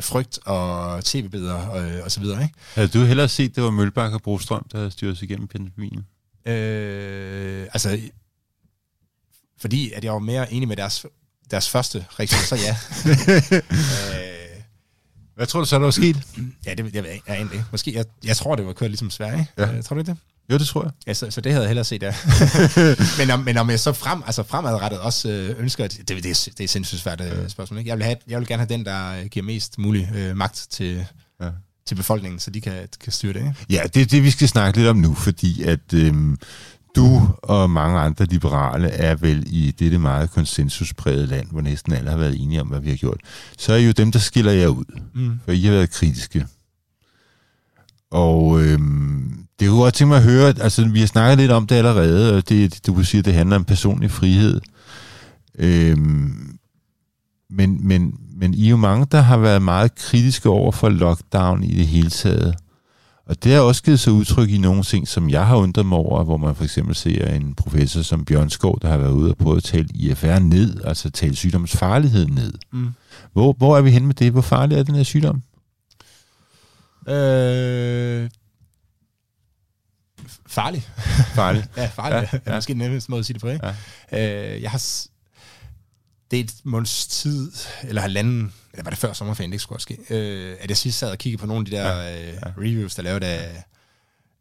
frygt og tv-billeder og, og så videre, ikke? Havde du hellere set, det var Mølbak og Brostrøm, der havde styret sig igennem pandemien? Øh, altså, fordi at jeg var mere enig med deres, deres første reaktion, så ja. øh, Hvad tror du så, der var sket? ja, det jeg, jeg, jeg ikke. Måske, jeg, jeg tror, det var kørt ligesom Sverige. Ja. Øh, tror du det? Jo, det tror jeg. Ja, så, så det havde jeg hellere set, ja. men, om, men om jeg så frem, altså fremadrettet også øh, ønsker, at det, det, er, det er sindssygt svært øh, spørgsmål. Ikke? Jeg, vil have, jeg vil gerne have den, der øh, giver mest mulig øh, magt til, Ja. til befolkningen, så de kan, kan styre det. Ikke? Ja, det er det, vi skal snakke lidt om nu, fordi at øhm, du og mange andre liberale er vel i dette meget konsensuspræget land, hvor næsten alle har været enige om, hvad vi har gjort. Så er I jo dem, der skiller jer ud, Mm. for I har været kritiske. Og øhm, det kunne godt tænke mig at høre, altså vi har snakket lidt om det allerede, og det, du kunne sige, at det handler om personlig frihed. Øhm, men, mange, der har været meget kritiske over for lockdown i det hele taget. Og det har også givet sig udtryk i nogle ting, som jeg har undret mig over, hvor man for eksempel ser en professor som Bjørn Skov, der har været ude og prøve at tale IFR ned, altså tale sygdommens farlighed ned. Mm. Hvor, hvor er vi hen med det? Hvor farlig er den her sygdom? Øh, farlig. Farlig. ja, farlig. Ja, ja. Det er måske den nemmeste måde at sige det på, ikke? Ja. Øh, jeg har... Det er et måneds tid, eller halvanden, eller var det før sommerferien, det skulle ske, øh, at jeg sidst sad og kiggede på nogle af de der ja, ja. Øh, reviews, der lavede af,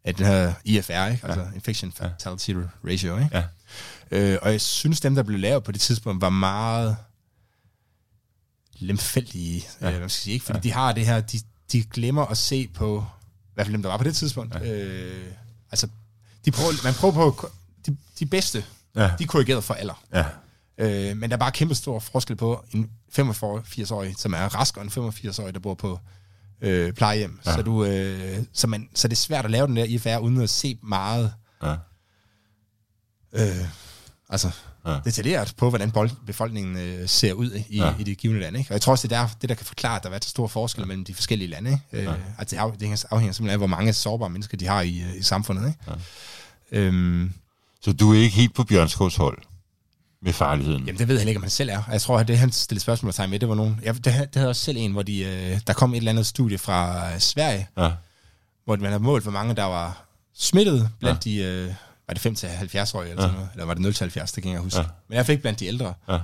af den her IFR, ikke? altså ja. Infection Fatality ja. Ratio. Ikke? Ja. Øh, og jeg synes, dem, der blev lavet på det tidspunkt, var meget lemfældige, ja. øh, hvad skal sige, ikke? fordi ja. de har det her, de, de glemmer at se på, i hvert fald dem, der var på det tidspunkt, ja. øh, altså, de prøver, man prøver på, de, de bedste, ja. de er korrigeret for alder. Ja. Øh, men der er bare kæmpe stor forskel på en 85-årig, som er rask, og en 85-årig, der bor på øh, plejehjem. Ja. Så, du, øh, så, man, så det er svært at lave den der IFR, uden at se meget ja. øh, altså, ja. detaljeret på, hvordan befolkningen øh, ser ud i, ja. i det givende land. Ikke? Og jeg tror også, det er der, det, der kan forklare, at der er så stor forskel ja. mellem de forskellige lande. Ikke? Øh, ja. Altså, det, afhænger, afhænger simpelthen af, hvor mange sårbare mennesker de har i, øh, i samfundet. Ikke? Ja. Øhm, så du er ikke helt på Bjørnskovs hold? med farligheden? Jamen, det ved jeg ikke, om han selv er. Jeg tror, at det, han stillede spørgsmål til med, det var nogen... Jeg, det, det havde også selv en, hvor de, øh, der kom et eller andet studie fra øh, Sverige, ja. hvor man har målt, hvor mange der var smittet blandt ja. de... Øh, var det 5-70-årige eller ja. sådan noget? Eller var det 0-70, det kan jeg huske. Ja. Men jeg fik blandt de ældre. Ja.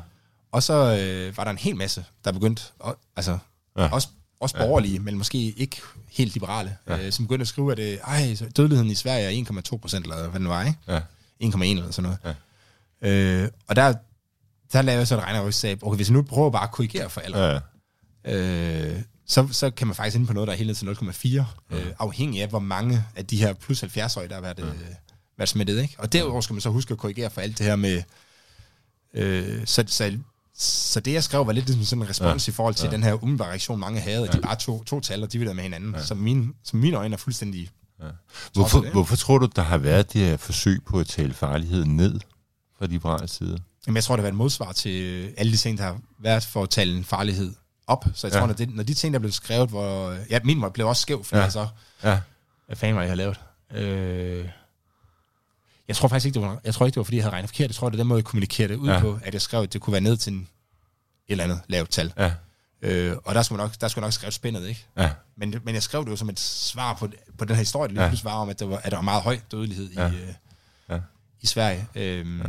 Og så øh, var der en hel masse, der begyndte... Og, altså, ja. også, også borgerlige, ja. men måske ikke helt liberale, ja. øh, som begyndte at skrive, at det, ej, dødeligheden i Sverige er 1,2 procent, eller hvad det var, ikke? Ja. 1,1 eller sådan noget. Ja. Øh, og der, der lavede jeg så et regneark, og sagde, okay, hvis jeg nu prøver bare at korrigere for alder, ja. øh, så, så kan man faktisk inde på noget, der er helt ned til 0,4, ja. øh, afhængig af, hvor mange af de her plus 70-årige, der har været, ja. øh, været smittet. Ikke? Og derudover skal man så huske at korrigere for alt det her med... Øh, så, så, så det, jeg skrev, var lidt ligesom sådan en respons ja. i forhold til ja. den her umiddelbare reaktion, mange havde, at ja. de bare to, to tal, og de ville med hinanden. Ja. Så mine, som mine øjne er fuldstændig... Ja. Hvorfor, hvorfor tror du, der har været de her forsøg på at tale farligheden ned? fra liberale side? Jamen, jeg tror, det har været et modsvar til alle de ting, der har været for at tale en farlighed op. Så jeg ja. tror, når, det, når de ting, der blev skrevet, hvor... Ja, min var, blev også skæv, fordi ja. jeg så... Ja. Hvad fanden var jeg har lavet? Øh, jeg tror faktisk ikke, det var, jeg tror ikke, det var, fordi jeg havde regnet forkert. Jeg tror, det er den måde, jeg kommunikerer det ud ja. på, at jeg skrev, at det kunne være ned til en, et eller andet lavt tal. Ja. Øh, og der skulle, nok, der skulle nok skrive spændet, ikke? Ja. Men, men jeg skrev det jo som et svar på, på den her historie, det lige ja. var om, at der var, at der var meget høj dødelighed ja. i, øh, ja. i Sverige. Øhm, ja.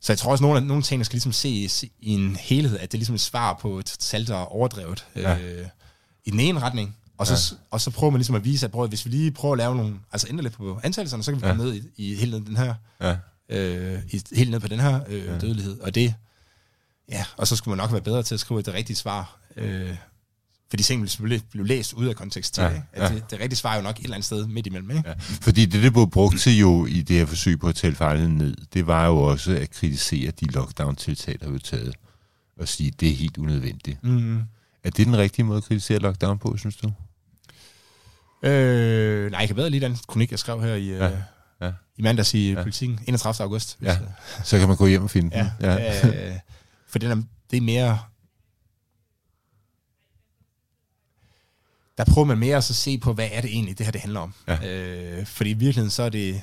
Så jeg tror også, at nogle, af, nogle ting, der skal ligesom ses i en helhed, at det er ligesom et svar på et tal, der er overdrevet ja. øh, i den ene retning, og så, ja. og så prøver man ligesom at vise, at prøv, hvis vi lige prøver at lave nogle, altså ændre lidt på antagelserne, så kan vi komme ned i, i helt ned den her, ja. øh, i, helt ned på den her øh, ja. dødelighed. Og det, ja, og så skulle man nok være bedre til at skrive det rigtige svar, øh, fordi tingene selvfølgelig blev læst ud af kontekst til, ja, at ja. det, det rigtige svar er jo nok et eller andet sted midt imellem. Ikke? Ja. Fordi det, det blev brugt til jo i det her forsøg på at tælle fejlen ned, det var jo også at kritisere de lockdown-tiltag, der blev taget, og sige, at det er helt unødvendigt. Mm. Er det den rigtige måde at kritisere lockdown på, synes du? Øh, nej, jeg kan bedre lige den kronik, jeg skrev her i, ja. Øh, ja. i mandags i ja. politikken, 31. august. Hvis, ja. Så kan man gå hjem og finde ja. den. Ja. Øh, for den er, det er mere der prøver man mere at så se på, hvad er det egentlig, det her det handler om. Ja. Øh, fordi i virkeligheden så er det,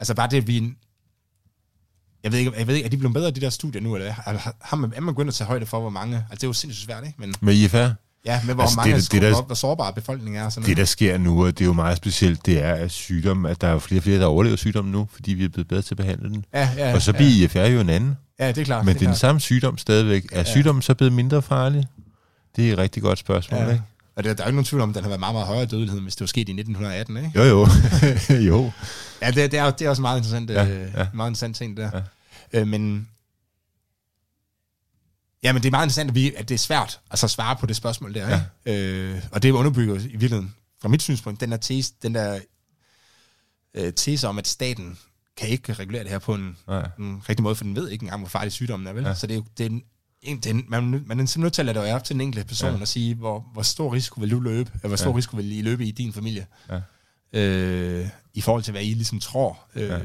altså bare det, vi jeg ved ikke, jeg ved ikke, er de blevet bedre, de der studier nu, eller har, har man, er man begyndt at tage højde for, hvor mange, altså det er jo sindssygt svært, ikke? Men, med IFR? Ja, med hvor altså, mange det, det, der, hvor sårbare befolkningen er. Sådan det, der sker nu, og det er jo meget specielt, det er at sygdom, at der er flere og flere, der overlever sygdommen nu, fordi vi er blevet bedre til at behandle den. Ja, ja, og så bliver ja. IFR jo en anden. Ja, det er klart. Men det er, det er den samme sygdom stadigvæk. Er ja. sygdommen så blevet mindre farlig? Det er et rigtig godt spørgsmål, ja. ikke? Og der, der er jo ikke nogen tvivl om, at den har været meget, meget højere dødelighed, hvis det var sket i 1918, ikke? Jo, jo. jo. Ja, det, det, er, det er også meget interessant, ja, øh, ja. meget interessant ting der. Ja. Øh, men, ja, men det er meget interessant, at, vi, at det er svært altså, at svare på det spørgsmål der. Ja. Ikke? Øh, og det underbygger i virkeligheden, fra mit synspunkt, den der tese, den der, øh, tese om, at staten kan ikke regulere det her på en, en rigtig måde, for den ved ikke engang, hvor farlig sygdommen er, vel? Ja. Så det er jo det er en den, man, man er simpelthen nødt til at lade det op til den enkelte person ja. og sige, hvor, hvor stor risiko vil du løbe, eller hvor stor ja. risiko vil I løbe i din familie, ja. øh, i forhold til, hvad I ligesom tror. Øh, ja.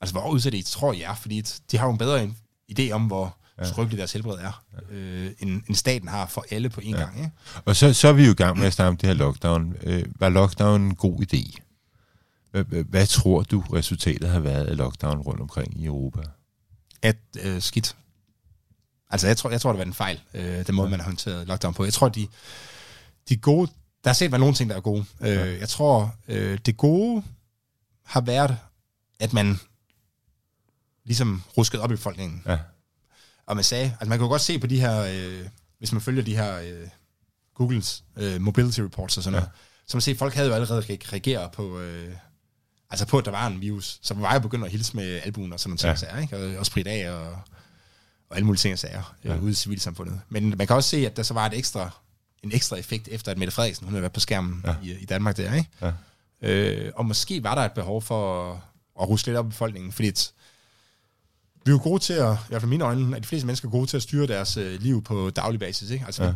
Altså, hvor udsat I tror I er, fordi de har jo en bedre idé om, hvor skrøbeligt deres helbred er, øh, end, end staten har for alle på én ja. gang. Ikke? Og så, så er vi jo i gang med at snakke om det her lockdown. Øh, var lockdown en god idé? Hvad, tror du, resultatet har været af lockdown rundt omkring i Europa? At øh, skidt. Altså, jeg tror, jeg tror, det var en fejl, øh, den måde, man har håndteret lockdown på. Jeg tror, de, de gode... Der har set været nogle ting, der er gode. Øh, ja. Jeg tror, øh, det gode har været, at man ligesom ruskede op i befolkningen. Ja. Og man sagde, altså man kan jo godt se på de her, øh, hvis man følger de her øh, Googles øh, mobility reports og sådan ja. noget, så man ser, folk havde jo allerede reageret på, øh, altså på, at der var en virus. Så man var jo begyndt at hilse med albuen og sådan nogle ting, ja. ikke? Og, og spritte af og, og alle mulige ting og sager øh, ja. ude i civilsamfundet. Men man kan også se, at der så var et ekstra, en ekstra effekt efter, at Mette Frederiksen hun havde været på skærmen ja. i, i Danmark der, ikke? Ja. Øh, og måske var der et behov for at, at ruske lidt op i befolkningen, fordi et, vi er jo gode til at, i hvert fald mine øjne, at de fleste mennesker er gode til at styre deres øh, liv på daglig basis. Ikke? Altså, ja.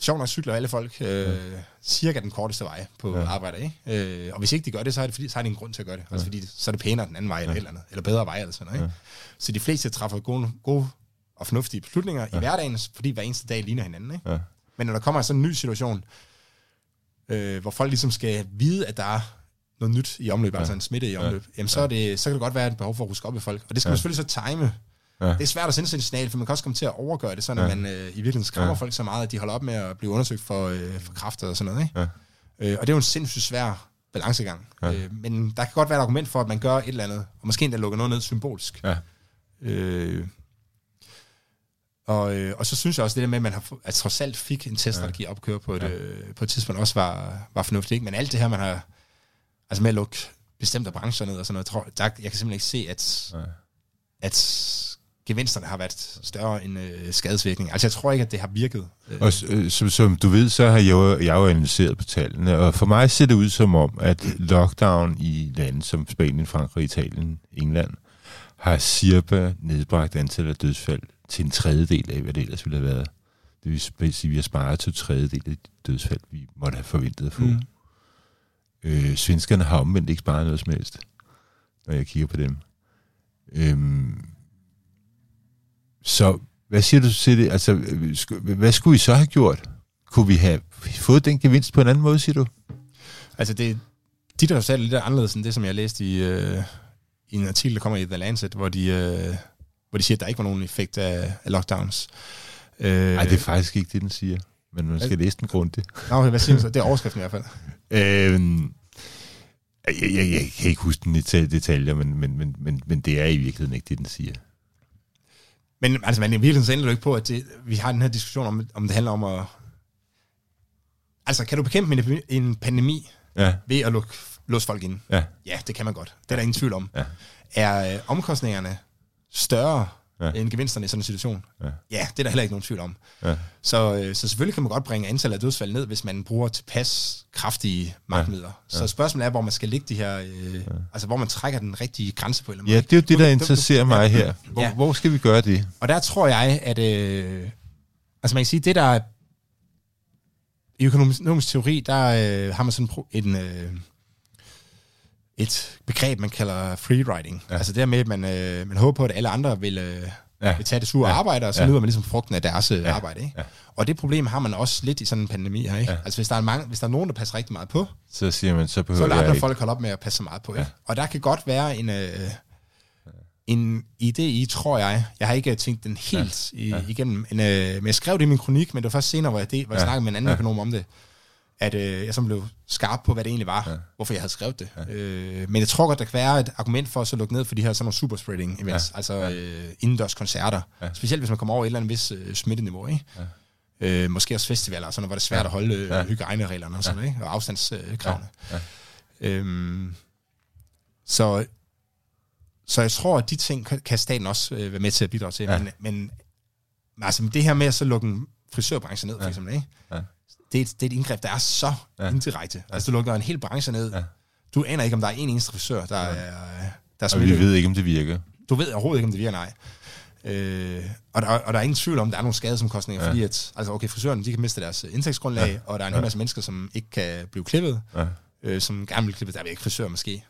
Sjovt nok cykler alle folk øh, ja. cirka den korteste vej på ja. arbejde. Ikke? Øh, og hvis ikke de gør det, så er det, fordi, så er det en grund til at gøre det. Altså, ja. Fordi så er det pænere den anden vej, eller, ja. eller, andet, eller bedre vej, eller sådan noget. Ikke? Ja. Så de fleste træffer gode, gode og fornuftige beslutninger ja. i hverdagen, fordi hver eneste dag ligner hinanden. Ikke? Ja. Men når der kommer sådan en ny situation, øh, hvor folk ligesom skal vide, at der er noget nyt i omløb, ja. altså en smitte i omløb, ja. jamen så, er det, så kan det godt være et behov for at ruske op i folk. Og det skal ja. man selvfølgelig så time. Ja. Det er svært at sende sådan en signal, for man kan også komme til at overgøre det, sådan ja. at man øh, i virkeligheden skræmmer ja. folk så meget, at de holder op med at blive undersøgt for, øh, for kræfter og sådan noget. Ikke? Ja. Øh, og det er jo en sindssygt svær balancegang. Ja. Øh, men der kan godt være et argument for, at man gør et eller andet, og måske endda lukker noget ned symbolsk. Ja. Øh, og, øh, og så synes jeg også, det der med, at man har, at trods alt fik en teststrategi ja. op at køre på et, ja. øh, på et tidspunkt, også var, var fornuftigt. Ikke? Men alt det her, man har altså med at lukke bestemte brancher ned og sådan noget, tror, der, jeg kan simpelthen ikke se, at, ja. at gevinsterne har været større end øh, skadesvirkningen. Altså jeg tror ikke, at det har virket. Øh. Og øh, som, som du ved, så har jeg jo, jeg jo analyseret på tallene, og for mig ser det ud som om, at lockdown i lande som Spanien, Frankrig, Italien, England, har cirka nedbragt antallet af dødsfald til en tredjedel af, hvad det ellers ville have været. Det vil sige, at vi har sparet til tredjedel af de dødsfald, vi måtte have forventet at få. Mm. Øh, svenskerne har omvendt ikke sparet noget som helst, når jeg kigger på dem. Øhm, så hvad siger du til det? Altså, hvad skulle vi så have gjort? Kunne vi have fået den gevinst på en anden måde, siger du? Altså, det, de der har lidt anderledes end det, som jeg læste i, øh, i en artikel, der kommer i The Lancet, hvor de, øh, hvor de siger, at der ikke var nogen effekt af, af lockdowns. Nej, øh, det er faktisk ikke det, den siger. Men man skal læse den grundigt. Nå, hvad siger du så? Det er overskriften i hvert fald. Øhm, jeg, jeg, jeg kan ikke huske den i detaljer, men, men, men, men, men det er i virkeligheden ikke det, den siger. Men altså, man i virkeligheden så ikke på, at det, vi har den her diskussion om, om det handler om at... Altså, kan du bekæmpe en, en pandemi ja. ved at lukke, låse folk ind? Ja. ja, det kan man godt. Det er der ingen tvivl om. Ja. Er øh, omkostningerne større ja. end gevinsterne i sådan en situation. Ja. ja, det er der heller ikke nogen tvivl om. Ja. Så, øh, så selvfølgelig kan man godt bringe antallet af dødsfald ned, hvis man bruger tilpas kraftige magtmidler. Ja. Ja. Så spørgsmålet er, hvor man skal ligge de her, øh, ja. altså hvor man trækker den rigtige grænse på. Eller ja, det er jo det, der interesserer mig her. Hvor, ja. hvor skal vi gøre det? Og der tror jeg, at øh, altså man kan sige, det der i økonomisk teori, der øh, har man sådan en, øh, et begreb, man kalder free riding. Ja. Altså det med, at man, øh, man håber på, at alle andre vil, øh, ja. vil tage det sure ja. arbejde, og så ja. nyder man ligesom frugten af deres øh, ja. arbejde. Ikke? Ja. Og det problem har man også lidt i sådan en pandemi her. Ikke? Ja. Altså hvis der, er mange, hvis der er nogen, der passer rigtig meget på, så siger man, så behøver så andre folk holde op med at passe så meget på. Ja. Ikke? Og der kan godt være en... Øh, en idé i, tror jeg. Jeg har ikke tænkt den helt ja. Ja. igennem, men, øh, men jeg skrev det i min kronik, men det var først senere, hvor jeg, det, hvor jeg ja. snakkede med en anden ja. økonom om det at øh, jeg så blev skarp på, hvad det egentlig var, ja. hvorfor jeg havde skrevet det. Ja. Øh, men jeg tror godt, der kan være et argument for at så lukke ned for de her sådan nogle superspreading events, ja. altså ja. Øh, indendørs koncerter. Ja. Specielt hvis man kommer over et eller andet vis øh, smitteniveau. Ikke? Ja. Øh, måske også festivaler, sådan noget, hvor det er svært ja. at holde øh, ja. hygiejnereglerne og, sådan, ja. ikke? og afstandskravene. Ja. Ja. Øhm, så, så jeg tror, at de ting kan staten også øh, være med til at bidrage til. Ja. Men, men altså, det her med at så lukke en frisørbranche ned, for ja. eksempel, ikke? Ja det, er et, det er et indgreb, der er så ja. indirekte. Ja. Altså, du lukker en hel branche ned. Ja. Du aner ikke, om der er en eneste frisør, der, ja. er, der er smittet. Og vi ved ikke, om det virker. Du ved overhovedet ikke, om det virker, nej. Øh, og, der, og der er ingen tvivl om, at der er nogle skadesomkostninger, ja. fordi at, altså okay, frisøren, de kan miste deres indtægtsgrundlag, ja. og der er en hel masse mennesker, som ikke kan blive klippet, ja. øh, som gerne vil klippe, der er ikke frisør måske.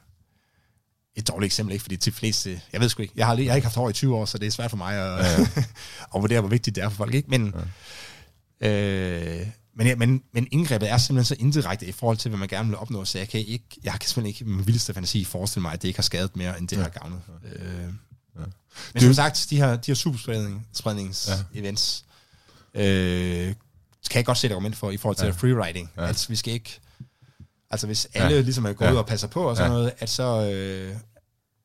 et dårligt eksempel, ikke? fordi til fleste, jeg ved sgu ikke, jeg har, jeg har ikke haft hår i 20 år, så det er svært for mig at, ja. at vurdere, hvor vigtigt det er for folk, ikke? Men, ja. øh, men, ja, men, men indgrebet er simpelthen så indirekte i forhold til, hvad man gerne vil opnå, så jeg kan, ikke, jeg kan simpelthen ikke med vildeste fantasi forestille mig, at det ikke har skadet mere, end det ja. har gavnet. Øh, ja. Men som sagt, de her, de her supersprednings-events, ja. øh, kan jeg godt se et argument for, i forhold til ja. freeriding. Ja. Altså, vi skal ikke... Altså, hvis alle ja. ligesom er gået ja. ud og passer på og sådan ja. noget, at så... Øh,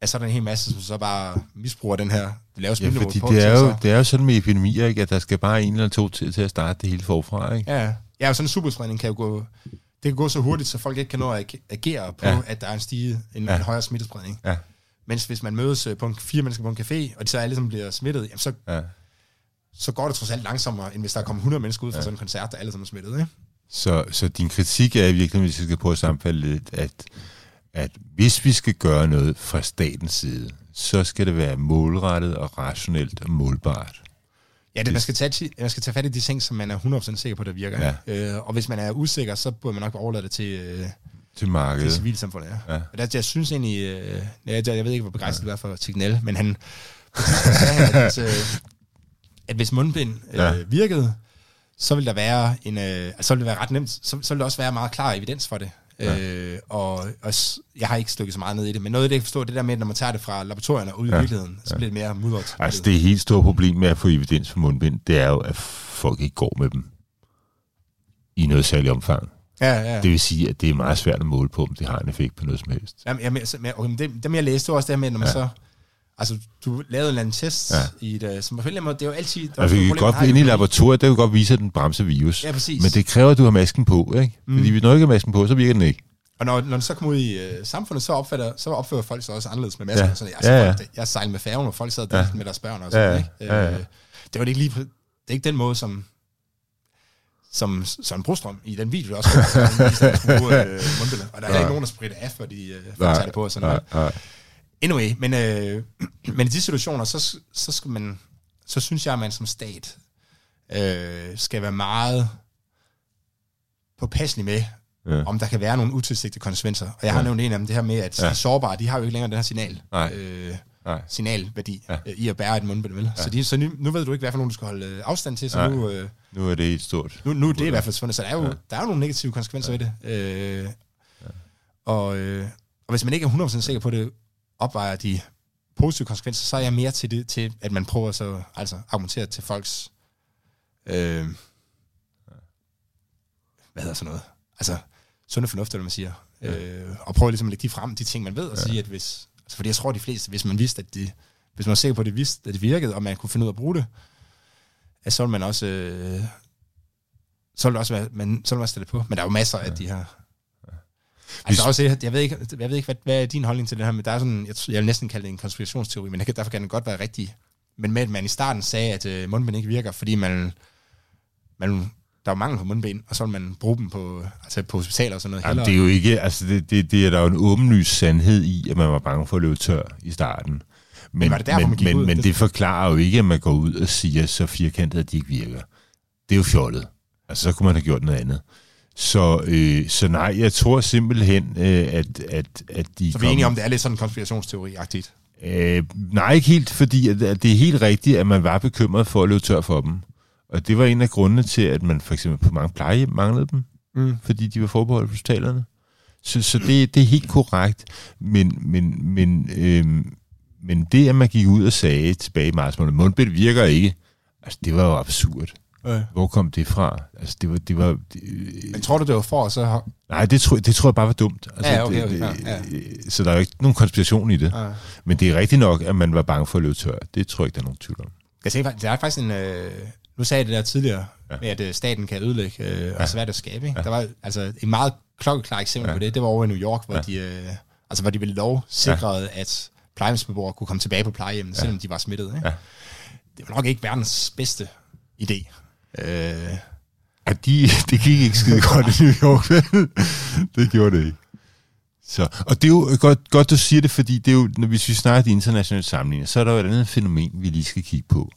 at så er der en hel masse, som så bare misbruger den her lave ja, fordi på, det er, jo, det er jo sådan med epidemier, ikke, at der skal bare en eller to til, til at starte det hele forfra. Ikke? Ja, ja sådan en superspredning kan jo gå, det kan gå så hurtigt, så folk ikke kan nå at agere på, ja. at der er en stige, en, ja. en højere smittespredning. Ja. Mens hvis man mødes øh, på en, fire mennesker på en café, og de så alle som bliver smittet, jamen så, ja. så går det trods alt langsommere, end hvis der kommer 100 mennesker ud fra ja. sådan en koncert, der alle sammen er smittet. Ikke? Så, så din kritik er i virkeligheden, hvis vi skal prøve at sammenfalde lidt, at, at hvis vi skal gøre noget fra statens side, så skal det være målrettet og rationelt og målbart. Ja, det, man, skal tage, man skal tage fat i de ting, som man er 100% sikker på, der virker. Ja. Øh, og hvis man er usikker, så burde man nok overlade det til, øh, til markedet. Til civilsamfundet, ja. ja. Og der, jeg synes egentlig, øh, jeg, jeg ved ikke, hvor begejstret ja. du er for Tignel, men han, sagde, at, øh, at hvis mundbind øh, ja. virkede, så vil der være en, øh, altså, så vil det være ret nemt, så, så vil der også være meget klar evidens for det. Ja. Øh, og, og jeg har ikke stykket så meget ned i det, men noget af det, jeg forstår, det der med, at når man tager det fra laboratorierne og ud ja. i virkeligheden, så ja. bliver det mere mudret. Altså det helt store problem med at få evidens for mundbind, det er jo, at folk ikke går med dem i noget særligt omfang. Ja, ja. Det vil sige, at det er meget svært at måle på, om det har en effekt på noget som helst. Jamen, jeg, okay, det, dem jeg læste, også det med, når man ja. så Altså, du lavede en eller anden test ja. i et, som på måde, det er jo altid... Der altså, vi kan godt ind i laboratoriet, der kan godt vise, at den bremser virus. Ja, præcis. Men det kræver, at du har masken på, ikke? Mm. Fordi hvis du ikke har masken på, så virker den ikke. Og når, når den så kommer ud i uh, samfundet, så, opfatter, så opfører folk sig også anderledes med masken. Ja. Sådan, altså, ja, ja. Folk, jeg sejlede med færgen, og folk sad ja. med deres børn og sådan, ja. Ikke? Ja, ja. Uh, det var det ikke lige... Det er ikke den måde, som som Søren Brostrøm i den video også, der bruge øh, Og der er ikke nogen, der spritter af, for de øh, tager det på og sådan noget. Nej. Anyway, men, øh, men i de situationer, så, så, skal man, så synes jeg, at man som stat øh, skal være meget påpasselig med, ja. om der kan være nogle utilsigtede konsekvenser. Og jeg ja. har nævnt en af dem, det her med, at ja. de sårbare, de har jo ikke længere den her signal. Nej. Øh, Nej. signalværdi ja. øh, i at bære et mundbind, vel? Ja. Så, de, så nu, nu ved du ikke, hvad for nogen du skal holde øh, afstand til, så Nej. nu... Øh, nu er det helt stort. Nu, nu er det i hvert fald svundet, så der er jo, ja. der er jo nogle negative konsekvenser ja. ved det. Øh, ja. og, øh, og hvis man ikke er 100% sikker på det, opvejer de positive konsekvenser, så er jeg mere til det, til at man prøver så altså argumentere til folks øh, hvad hedder sådan noget? Altså, sunde fornuft, eller man siger. Ja. Øh, og prøve ligesom at lægge de frem, de ting, man ved, og ja. sige, at hvis... Altså, fordi jeg tror, at de fleste, hvis man vidste, at det, hvis man var sikker på, at det, vidste, at det virkede, og man kunne finde ud af at bruge det, at så ville man også... Øh, så ville det også være, man, så ville man stille på. Men der er jo masser ja. af de her Altså også, jeg ved ikke, jeg ved ikke hvad, hvad er din holdning til det her, men der er sådan, jeg, jeg vil næsten kalde det en konspirationsteori, men derfor kan den godt være rigtig. Men med, at man i starten sagde, at øh, mundbind ikke virker, fordi man, man der er mangel på mundbind, og så vil man bruge dem på, altså på hospitaler og sådan noget. Jamen, det er jo ikke, altså det, det, det er der jo en åbenlys sandhed i, at man var bange for at løbe tør i starten. Men, men, var det derfor, men, men, ud? men det forklarer jo ikke, at man går ud og siger så firkantet, at de ikke virker. Det er jo fjollet. Altså, så kunne man have gjort noget andet. Så, øh, så nej, jeg tror simpelthen, øh, at, at, at de... Så vi er enige om, det er lidt sådan en konspirationsteori-agtigt? Øh, nej, ikke helt, fordi at, at det er helt rigtigt, at man var bekymret for at løbe tør for dem. Og det var en af grundene til, at man for eksempel på mange plejehjem manglede dem, mm. fordi de var forbeholdt hospitalerne. Så, så det, det er helt korrekt. Men, men, men, øh, men det, at man gik ud og sagde tilbage i marts måned, mundbind virker ikke, altså det var jo absurd. Ja. Hvor kom det fra? Altså, det var, det var, det, Men tror du, det var for, så har... Nej, det tror, det tror jeg bare var dumt. Altså, ja, okay, okay, det, ja, ja. Så der er jo ikke nogen konspiration i det. Ja. Men det er rigtigt nok, at man var bange for at løbe tør. Det tror jeg ikke, der er nogen tvivl om. Jeg tænker, det er faktisk en... Øh, nu sagde jeg det der tidligere, ja. med at øh, staten kan ødelægge øh, ja. og svært at skabe. Ikke? Ja. Der var altså et meget klokkeklar eksempel ja. på det. Det var over i New York, hvor ja. de... Øh, altså, hvor de ville lov sikrede, ja. at plejehjemsbeboere kunne komme tilbage på plejehjemmet, ja. selvom de var smittet. Ikke? Ja. Det var nok ikke verdens bedste idé. Øh, ja, de, det gik ikke skide godt i New York, det gjorde det ikke. Så, og det er jo godt, godt, du siger det, fordi det er jo, når, hvis vi snakker de internationale sammenligninger, så er der jo et andet fænomen, vi lige skal kigge på.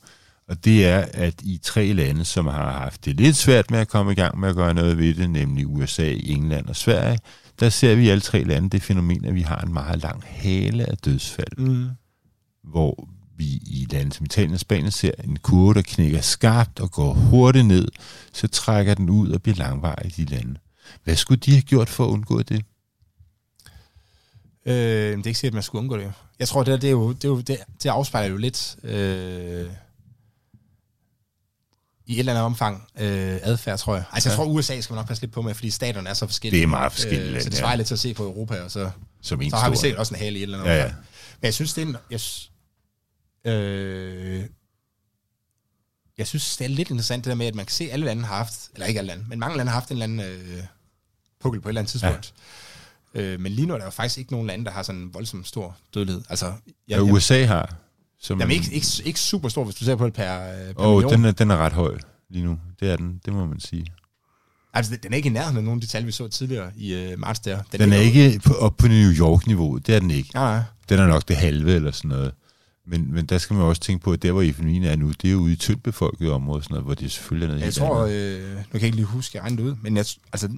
Og det er, at i tre lande, som har haft det lidt svært med at komme i gang med at gøre noget ved det, nemlig USA, England og Sverige, der ser vi i alle tre lande det fænomen, at vi har en meget lang hale af dødsfald, Mm. hvor vi i lande som Italien og Spanien ser en kurve, der knækker skarpt og går hurtigt ned, så trækker den ud og bliver langvarig i de lande. Hvad skulle de have gjort for at undgå det? Øh, det er ikke sikkert, at man skulle undgå det. Jeg tror, det, der, det, er jo, det, er jo, det, det afspejler jo lidt øh, i et eller andet omfang øh, adfærd, tror jeg. Altså, jeg Ja. tror, USA skal man nok passe lidt på med, fordi staterne er så forskellige. Det er meget forskellige Øh, så det ja. svarer lidt til at se på Europa, og så, Som en så har vi set også en hale i et eller andet Ja, ja. omfang. Men jeg synes, det er en... Jeg, øh, jeg synes, det er lidt interessant det der med, at man kan se, at alle lande har haft, eller ikke alle lande, men mange lande har haft en eller anden øh, pukkel på et eller andet tidspunkt. Ja. Øh, men lige nu er der jo faktisk ikke nogen lande, der har sådan en voldsomt stor dødelighed. Altså, jeg, Ja, USA har. Som, jamen ikke, ikke, ikke super stor, hvis du ser på det per, øh, per Åh, million. den er, den er ret høj lige nu. Det er den, det må man sige. Altså, den er ikke i nærheden af nogle af de tal, vi så tidligere i øh, marts der. Den er ikke på, op på New York-niveau. Det er den ikke. Nej, nej. Den er nok det halve eller sådan noget. Men, men der skal man også tænke på, at der, hvor epidemien er nu, det er jo ude i tyndt befolket områder, sådan noget, hvor det selvfølgelig er noget Jeg tror, andet. øh, nu kan jeg ikke lige huske, jeg ud, men jeg, altså,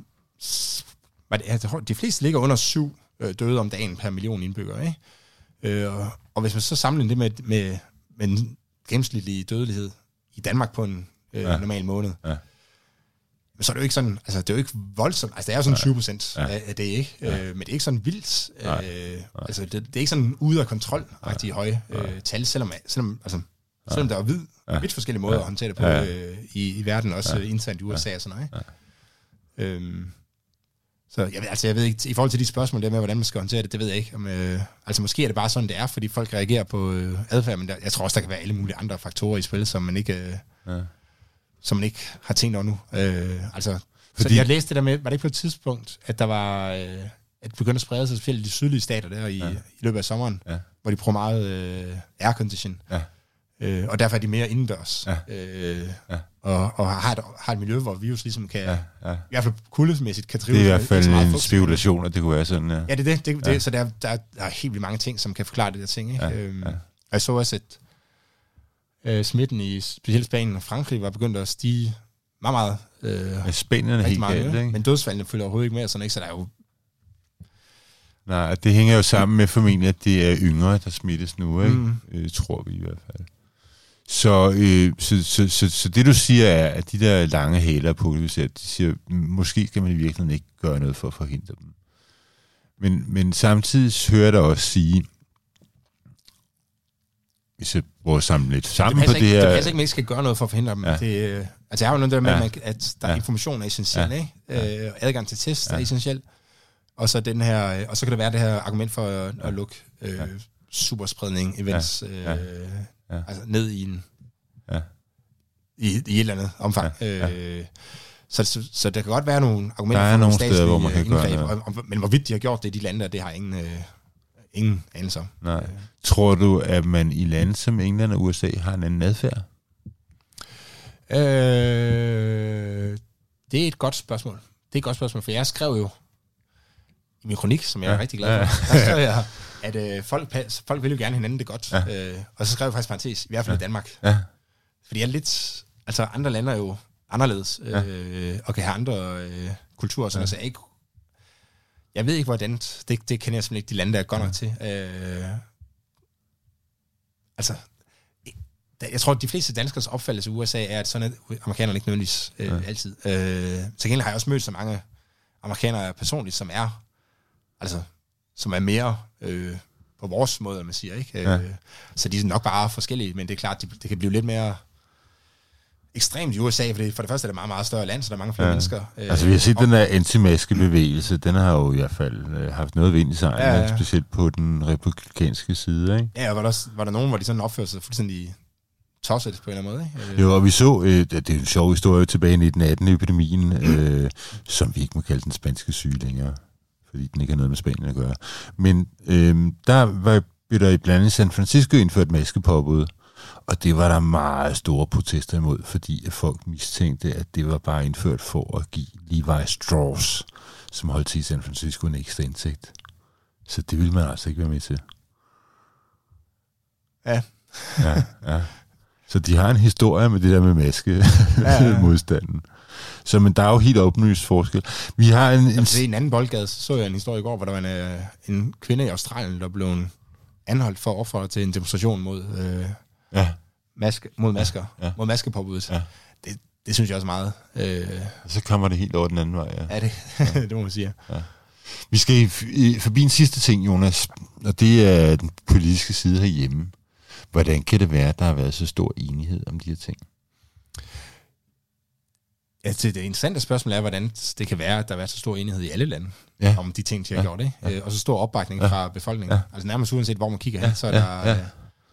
var det, jeg tror, de fleste ligger under syv øh, døde om dagen per million indbyggere. Ikke? Øh, og, hvis man så sammenligner det med, med, med en gennemsnitlig dødelighed i Danmark på en øh, ja. normal måned, Ja. Men så er det jo ikke sådan, altså det er jo ikke voldsomt, altså det er jo sådan 20 procent Ja. af, det, ikke? Ja. Øh, men det er ikke sådan vildt, Nej. øh, altså det, det er ikke sådan ude af kontrol, rigtig høje øh, tal, selvom, selvom, altså, selvom der er vid, Ja. vidt forskellige måder Ja. at håndtere det på Ja. øh, i, i verden, også ja. internt i USA og sådan noget, ikke? Øhm, så jeg, ved- altså, jeg ved ikke, i forhold til de spørgsmål der med, hvordan man skal håndtere det, det ved jeg ikke. Om, øh, altså måske er det bare sådan, det er, fordi folk reagerer på øh, adfærd, men der, jeg tror også, der kan være alle mulige andre faktorer i spil, som man ikke, øh, Ja. Som man ikke har tænkt over nu. Øh, altså, fordi... Så jeg læste det der med, var det ikke på et tidspunkt, at der var, øh, at det begyndte at sprede sig specielt i de sydlige stater der i, Ja. i løbet af sommeren, Ja. hvor de bruger meget øh, aircondition. Ja. Øh, og derfor er de mere indendørs. Ja. Øh, Ja. og, og har, et, har et miljø, hvor virus ligesom kan, Ja, ja. i hvert fald kuldemæssigt kan Det trives. er i hvert fald en spekulation, at det kunne være sådan, ja. Ja, det er det. det, det Ja. Så der, er- der, er- der er helt vildt mange ting, som kan forklare det der ting. Ikke? Ja, Øhm, ja. Og jeg så også, at øh, smitten i specielt Spanien og Frankrig var begyndt at stige meget, meget. Øh, Spanien er helt meget, galt, ikke? Men dødsfaldene følger overhovedet ikke med, sådan, ikke? så der er jo Nej, det hænger jo sammen med formentlig, at det er yngre, der smittes nu, ikke? Mm. Øh, tror vi i hvert fald. Så, øh, så, så, så, så det du siger er, at de der lange hæler på de siger, "Mm, måske skal man i virkeligheden ikke gøre noget for at forhindre dem. Men, men samtidig hører dig også sige, hvis jeg prøver at samle lidt det sammen på passer, det ikke, her... det passer ikke, at man ikke skal gøre noget for at forhindre dem. Ja. Ja. Det, øh, altså, jeg har jo noget der med, Ja. ja. at, man, at der er Ja. information er essentiel, Ja. ja. ikke? Øh, og adgang til test ja. Ja. er essentiel. Og så, den her, øh, og så kan det være det her argument for at, at lukke øh, Ja. superspredning events øh, Ja. Ja. Altså ned i en Ja. i, i et eller andet omfang. Ja. Ja. Ja. Øh, så, så, så der kan godt være nogle argumenter Der er for nogle steder, hvor man kan gøre og, og, men hvorvidt de har gjort det i de lande, der, det har ingen, øh, ingen anelse om. Nej. Tror du, at man i lande som England og USA har en anden adfærd? Øh, det er et godt spørgsmål. Det er et godt spørgsmål, for jeg skrev jo i min kronik, som jeg ja. Ja. er rigtig glad for, der skrev jeg, at øh, folk, pas- folk vil jo gerne hinanden det godt. Ja. Øh, og så skrev jeg faktisk parentes, i hvert fald ja. i Danmark. Ja. Fordi jeg er lidt... Altså, andre lande er jo anderledes, Ja. øh, og kan have andre øh, kulturer, sådan Ja. ja. så jeg ikke... Jeg ved ikke, hvordan... Det, det kender jeg simpelthen ikke de lande, der er godt nok til. Øh, altså, jeg tror, at de fleste danskers opfattelse i USA er, at sådan er amerikanerne ikke nødvendigvis øh, Ja. ja. altid. Øh, til gengæld har jeg også mødt så mange amerikanere personligt, som er, altså, som er mere øh, på vores måde, man siger, ikke? Ja. Øh, så de er nok bare forskellige, men det er klart, det, det kan blive lidt mere ekstremt i USA, for det, for det første er det et meget, meget større land, så der er mange flere Ja. mennesker. Øh, Altså vi har set og- den der antimaskebevægelse, den har jo i hvert fald øh, haft noget vind i sig, Ja, ja, specielt på den republikanske side, ikke? Ja, og var der, var der nogen, hvor de sådan opførte sig fuldstændig tosset på en eller anden måde, ikke? Øh, Jo, og vi så, øh, det er en sjov historie tilbage i 1918-epidemien, øh, som vi ikke må kalde den spanske syge længere, fordi den ikke har noget med Spanien at gøre. Men øh, der var, blev der i blandt andet San Francisco indført maskepåbud, og det var der meget store protester imod, fordi at folk mistænkte, at det var bare indført for at give Levi Strauss, som holdt til i San Francisco, en ekstra indsigt. Så det ville man altså ikke være med til. Ja. Ja, ja. Så de har en historie med det der med maske Ja, ja. modstanden. Så men der er jo helt åbenlyst forskel. Vi har en... en Jamen, det er en anden boldgade, så så jeg en historie i går, hvor der var en, øh, en kvinde i Australien, der blev anholdt for at opfordre til en demonstration mod, øh, ja, maske, mod masker, Ja, ja. mod maskepåbuddet. Ja. Det, det synes jeg også meget. Øh, så kommer det helt over den anden vej, ja. er det, det må man sige. Vi skal i- i- forbi en sidste ting, Jonas, og det er den politiske side herhjemme. Hvordan kan det være, at der har været så stor enighed om de her ting? Ja, det, interessante spørgsmål er, hvordan det kan være, at der har været så stor enighed i alle lande Ja. om de ting, de har Ja. gjort, ikke? Øh, og så stor opbakning Ja. fra befolkningen. Ja. Altså nærmest uanset, hvor man kigger Ja. hen, så, er Ja. der, Ja. øh,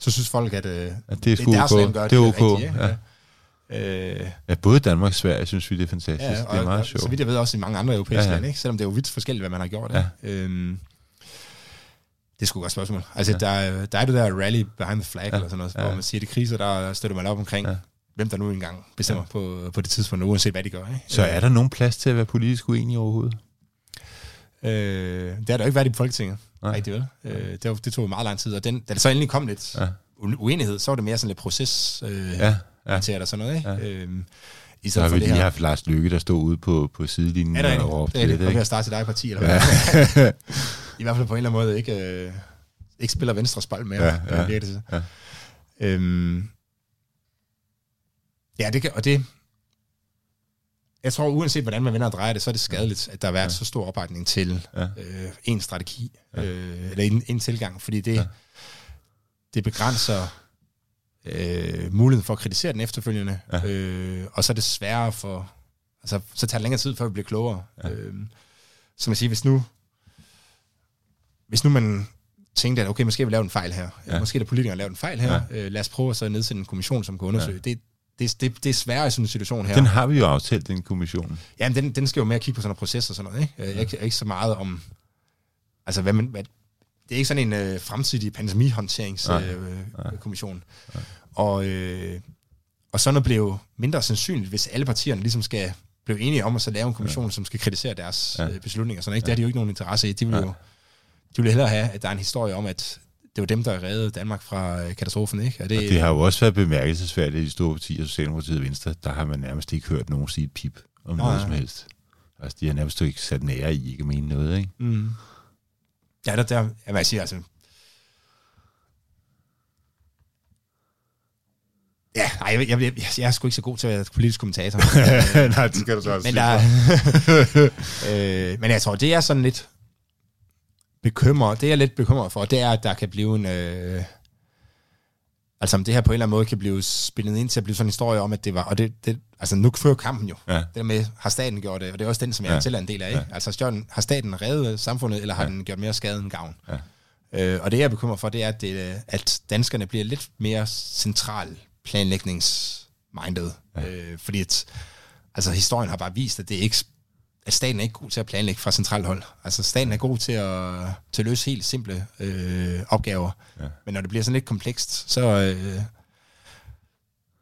så synes folk, at øh, At det er sgu deres ok. land gør Det er det, ok. rigtige. Ja. Ikke? Øh, Ja, både Danmark og Sverige synes vi, det er fantastisk. Ja, det er meget og, sjovt. Så vidt jeg ved også i mange andre europæiske Ja, ja, ja. ja. lande, ikke? selvom det er jo vidt forskelligt, hvad man har gjort. Ja. Ja. Øhm, det er sgu et godt spørgsmål. Altså, Ja. ja. der, er- der er det der rally behind the flag, Ja. ja. eller sådan noget, Ja. hvor man siger, det kriser, der støtter man op omkring, Ja. ja. hvem der nu engang bestemmer ja. på, på det tidspunkt, uanset hvad de gør. Ikke? Så er der nogen plads til at være politisk uenig overhovedet? Øh, det har der jo ikke været i Folketinget, Nej. Rigtig vel. Øh, det, var, det tog meget lang tid, og den, da det så endelig kom lidt Ja. uenighed, så var det mere sådan lidt proces øh, Ja, ja. og sådan noget. Ikke? Ja. Øhm, I Så stedet for det her. haft Lars Lykke, der stod ude på, på sidelinjen Er det og råbte? Det det. ved ikke? at starte sit eget parti, eller Ja. hvad? I hvert fald på en eller anden måde ikke, øh, ikke spiller Venstres bold mere. Ja, Ja, det, til. ja. Øhm, ja, det kan, og det... Jeg tror, uanset hvordan man vender og drejer det, så er det skadeligt, at der har været Ja. så stor opbakning til Ja. øh, en strategi, Ja. øh, eller en, en tilgang, fordi det, Ja. det begrænser øh, muligheden for at kritisere den efterfølgende, Ja. øh, og så er det sværere for... Altså, så tager det længere tid, før vi bliver klogere. Ja. Øh, som jeg siger, hvis nu, hvis nu man tænkte, at okay, måske har vi lavet en fejl her, Ja. måske er der politikere, har lavet en fejl her, ja. øh, lad os prøve at så nedsætte en kommission, som kan undersøge. Ja. Det, det, det, det er sværere i sådan en situation her. Den har vi jo aftalt, den kommission. Jamen, den, den skal jo mere kigge på sådan en proces og sådan noget, ikke? Jeg er ikke, ikke så meget om... Altså, hvad man... Hvad, det er ikke sådan en øh, fremtidig pandemihåndteringskommission. Øh, og, øh, og sådan noget jo mindre sandsynligt, hvis alle partierne ligesom skal blive enige om at så lave en kommission, ja. som skal kritisere deres Ja. ja. øh, beslutninger. Sådan, ikke? Det har de jo ikke nogen interesse i. De vil Ja. jo de vil hellere have, at der er en historie om, at det var dem, der reddede Danmark fra øh, katastrofen. Ikke? Og det, Og det har jo også været bemærkelsesværdigt i de store partier, Socialdemokratiet og Venstre, der har man nærmest ikke hørt nogen sige et pip om Nå, noget ja. som helst. Altså, de har nærmest ikke sat nære i ikke at mene noget, ikke? Mm. Ja, der, der, ja, hvad jeg siger, altså... Ja, nej, jeg, jeg, jeg, jeg er sgu ikke så god til at være politisk kommentator. Nej, det skal du så også men, der, øh, men jeg tror, det er sådan lidt bekymret, det er jeg lidt bekymret for, det er, at der kan blive en... Øh, altså om det her på en eller anden måde kan blive spillet ind til at blive sådan en historie om, at det var... Og det, det, altså nu fører kampen jo. Ja. Det der med, har staten gjort det, og det er også den, som jeg Ja. selv er en del af. Ikke? Ja. Altså har staten- har staten reddet samfundet, eller har Ja. den gjort mere skade end gavn? Ja. Øh, og det, jeg er bekymret for, det er, at, det, at danskerne bliver lidt mere central planlægningsmindet. Ja. Øh, fordi at, altså, historien har bare vist, at det er ikke at staten er ikke god til at planlægge fra centralt hold. Altså staten er god til at, til at løse helt simple øh, opgaver. Ja. Men når det bliver sådan lidt komplekst, så, øh,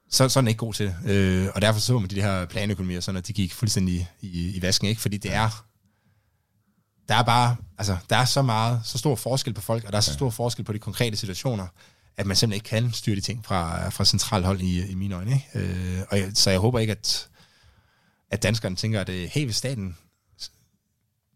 så, så er den ikke god til det. Øh, og derfor så man de her planøkonomier, sådan at de gik fuldstændig i, i vasken, ikke? Fordi det er, der er bare, altså, der er så meget, så stor forskel på folk, og der er så stor forskel på de konkrete situationer, at man simpelthen ikke kan styre de ting fra, fra centralt hold i, i mine øjne. Ikke? Øh, og jeg, så jeg håber ikke, at, at danskerne tænker, at øh, hey, hvis staten,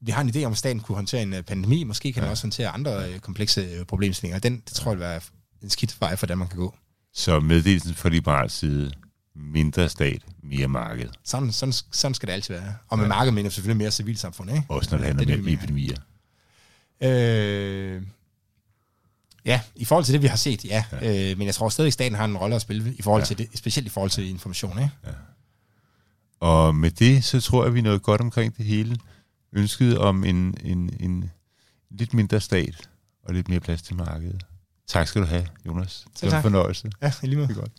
vi har en idé om, at staten kunne håndtere en øh, pandemi, måske kan ja. Ja. den også håndtere andre øh, komplekse problemstillinger. Den, det tror jeg vil være en skidt vej for Danmark kan gå. Så meddelelsen fra liberal side, mindre stat, mere marked. Sådan, sådan, sådan skal det altid være. Og med Ja. ja. markedet mener selvfølgelig mere civilsamfund, ikke? Også når det handler er om epidemier. Øh, ja, i forhold til det, vi har set, ja. ja. Øh, men jeg tror stadig, at staten har en rolle at spille, i forhold Ja. ja. til det, specielt i forhold til information. Ikke? Og med det, så tror jeg, vi nåede godt omkring det hele. Ønsket om en, en, en lidt mindre stat og lidt mere plads til markedet. Tak skal du have, Jonas. Det var en fornøjelse. Ja, lige måde. Det er godt.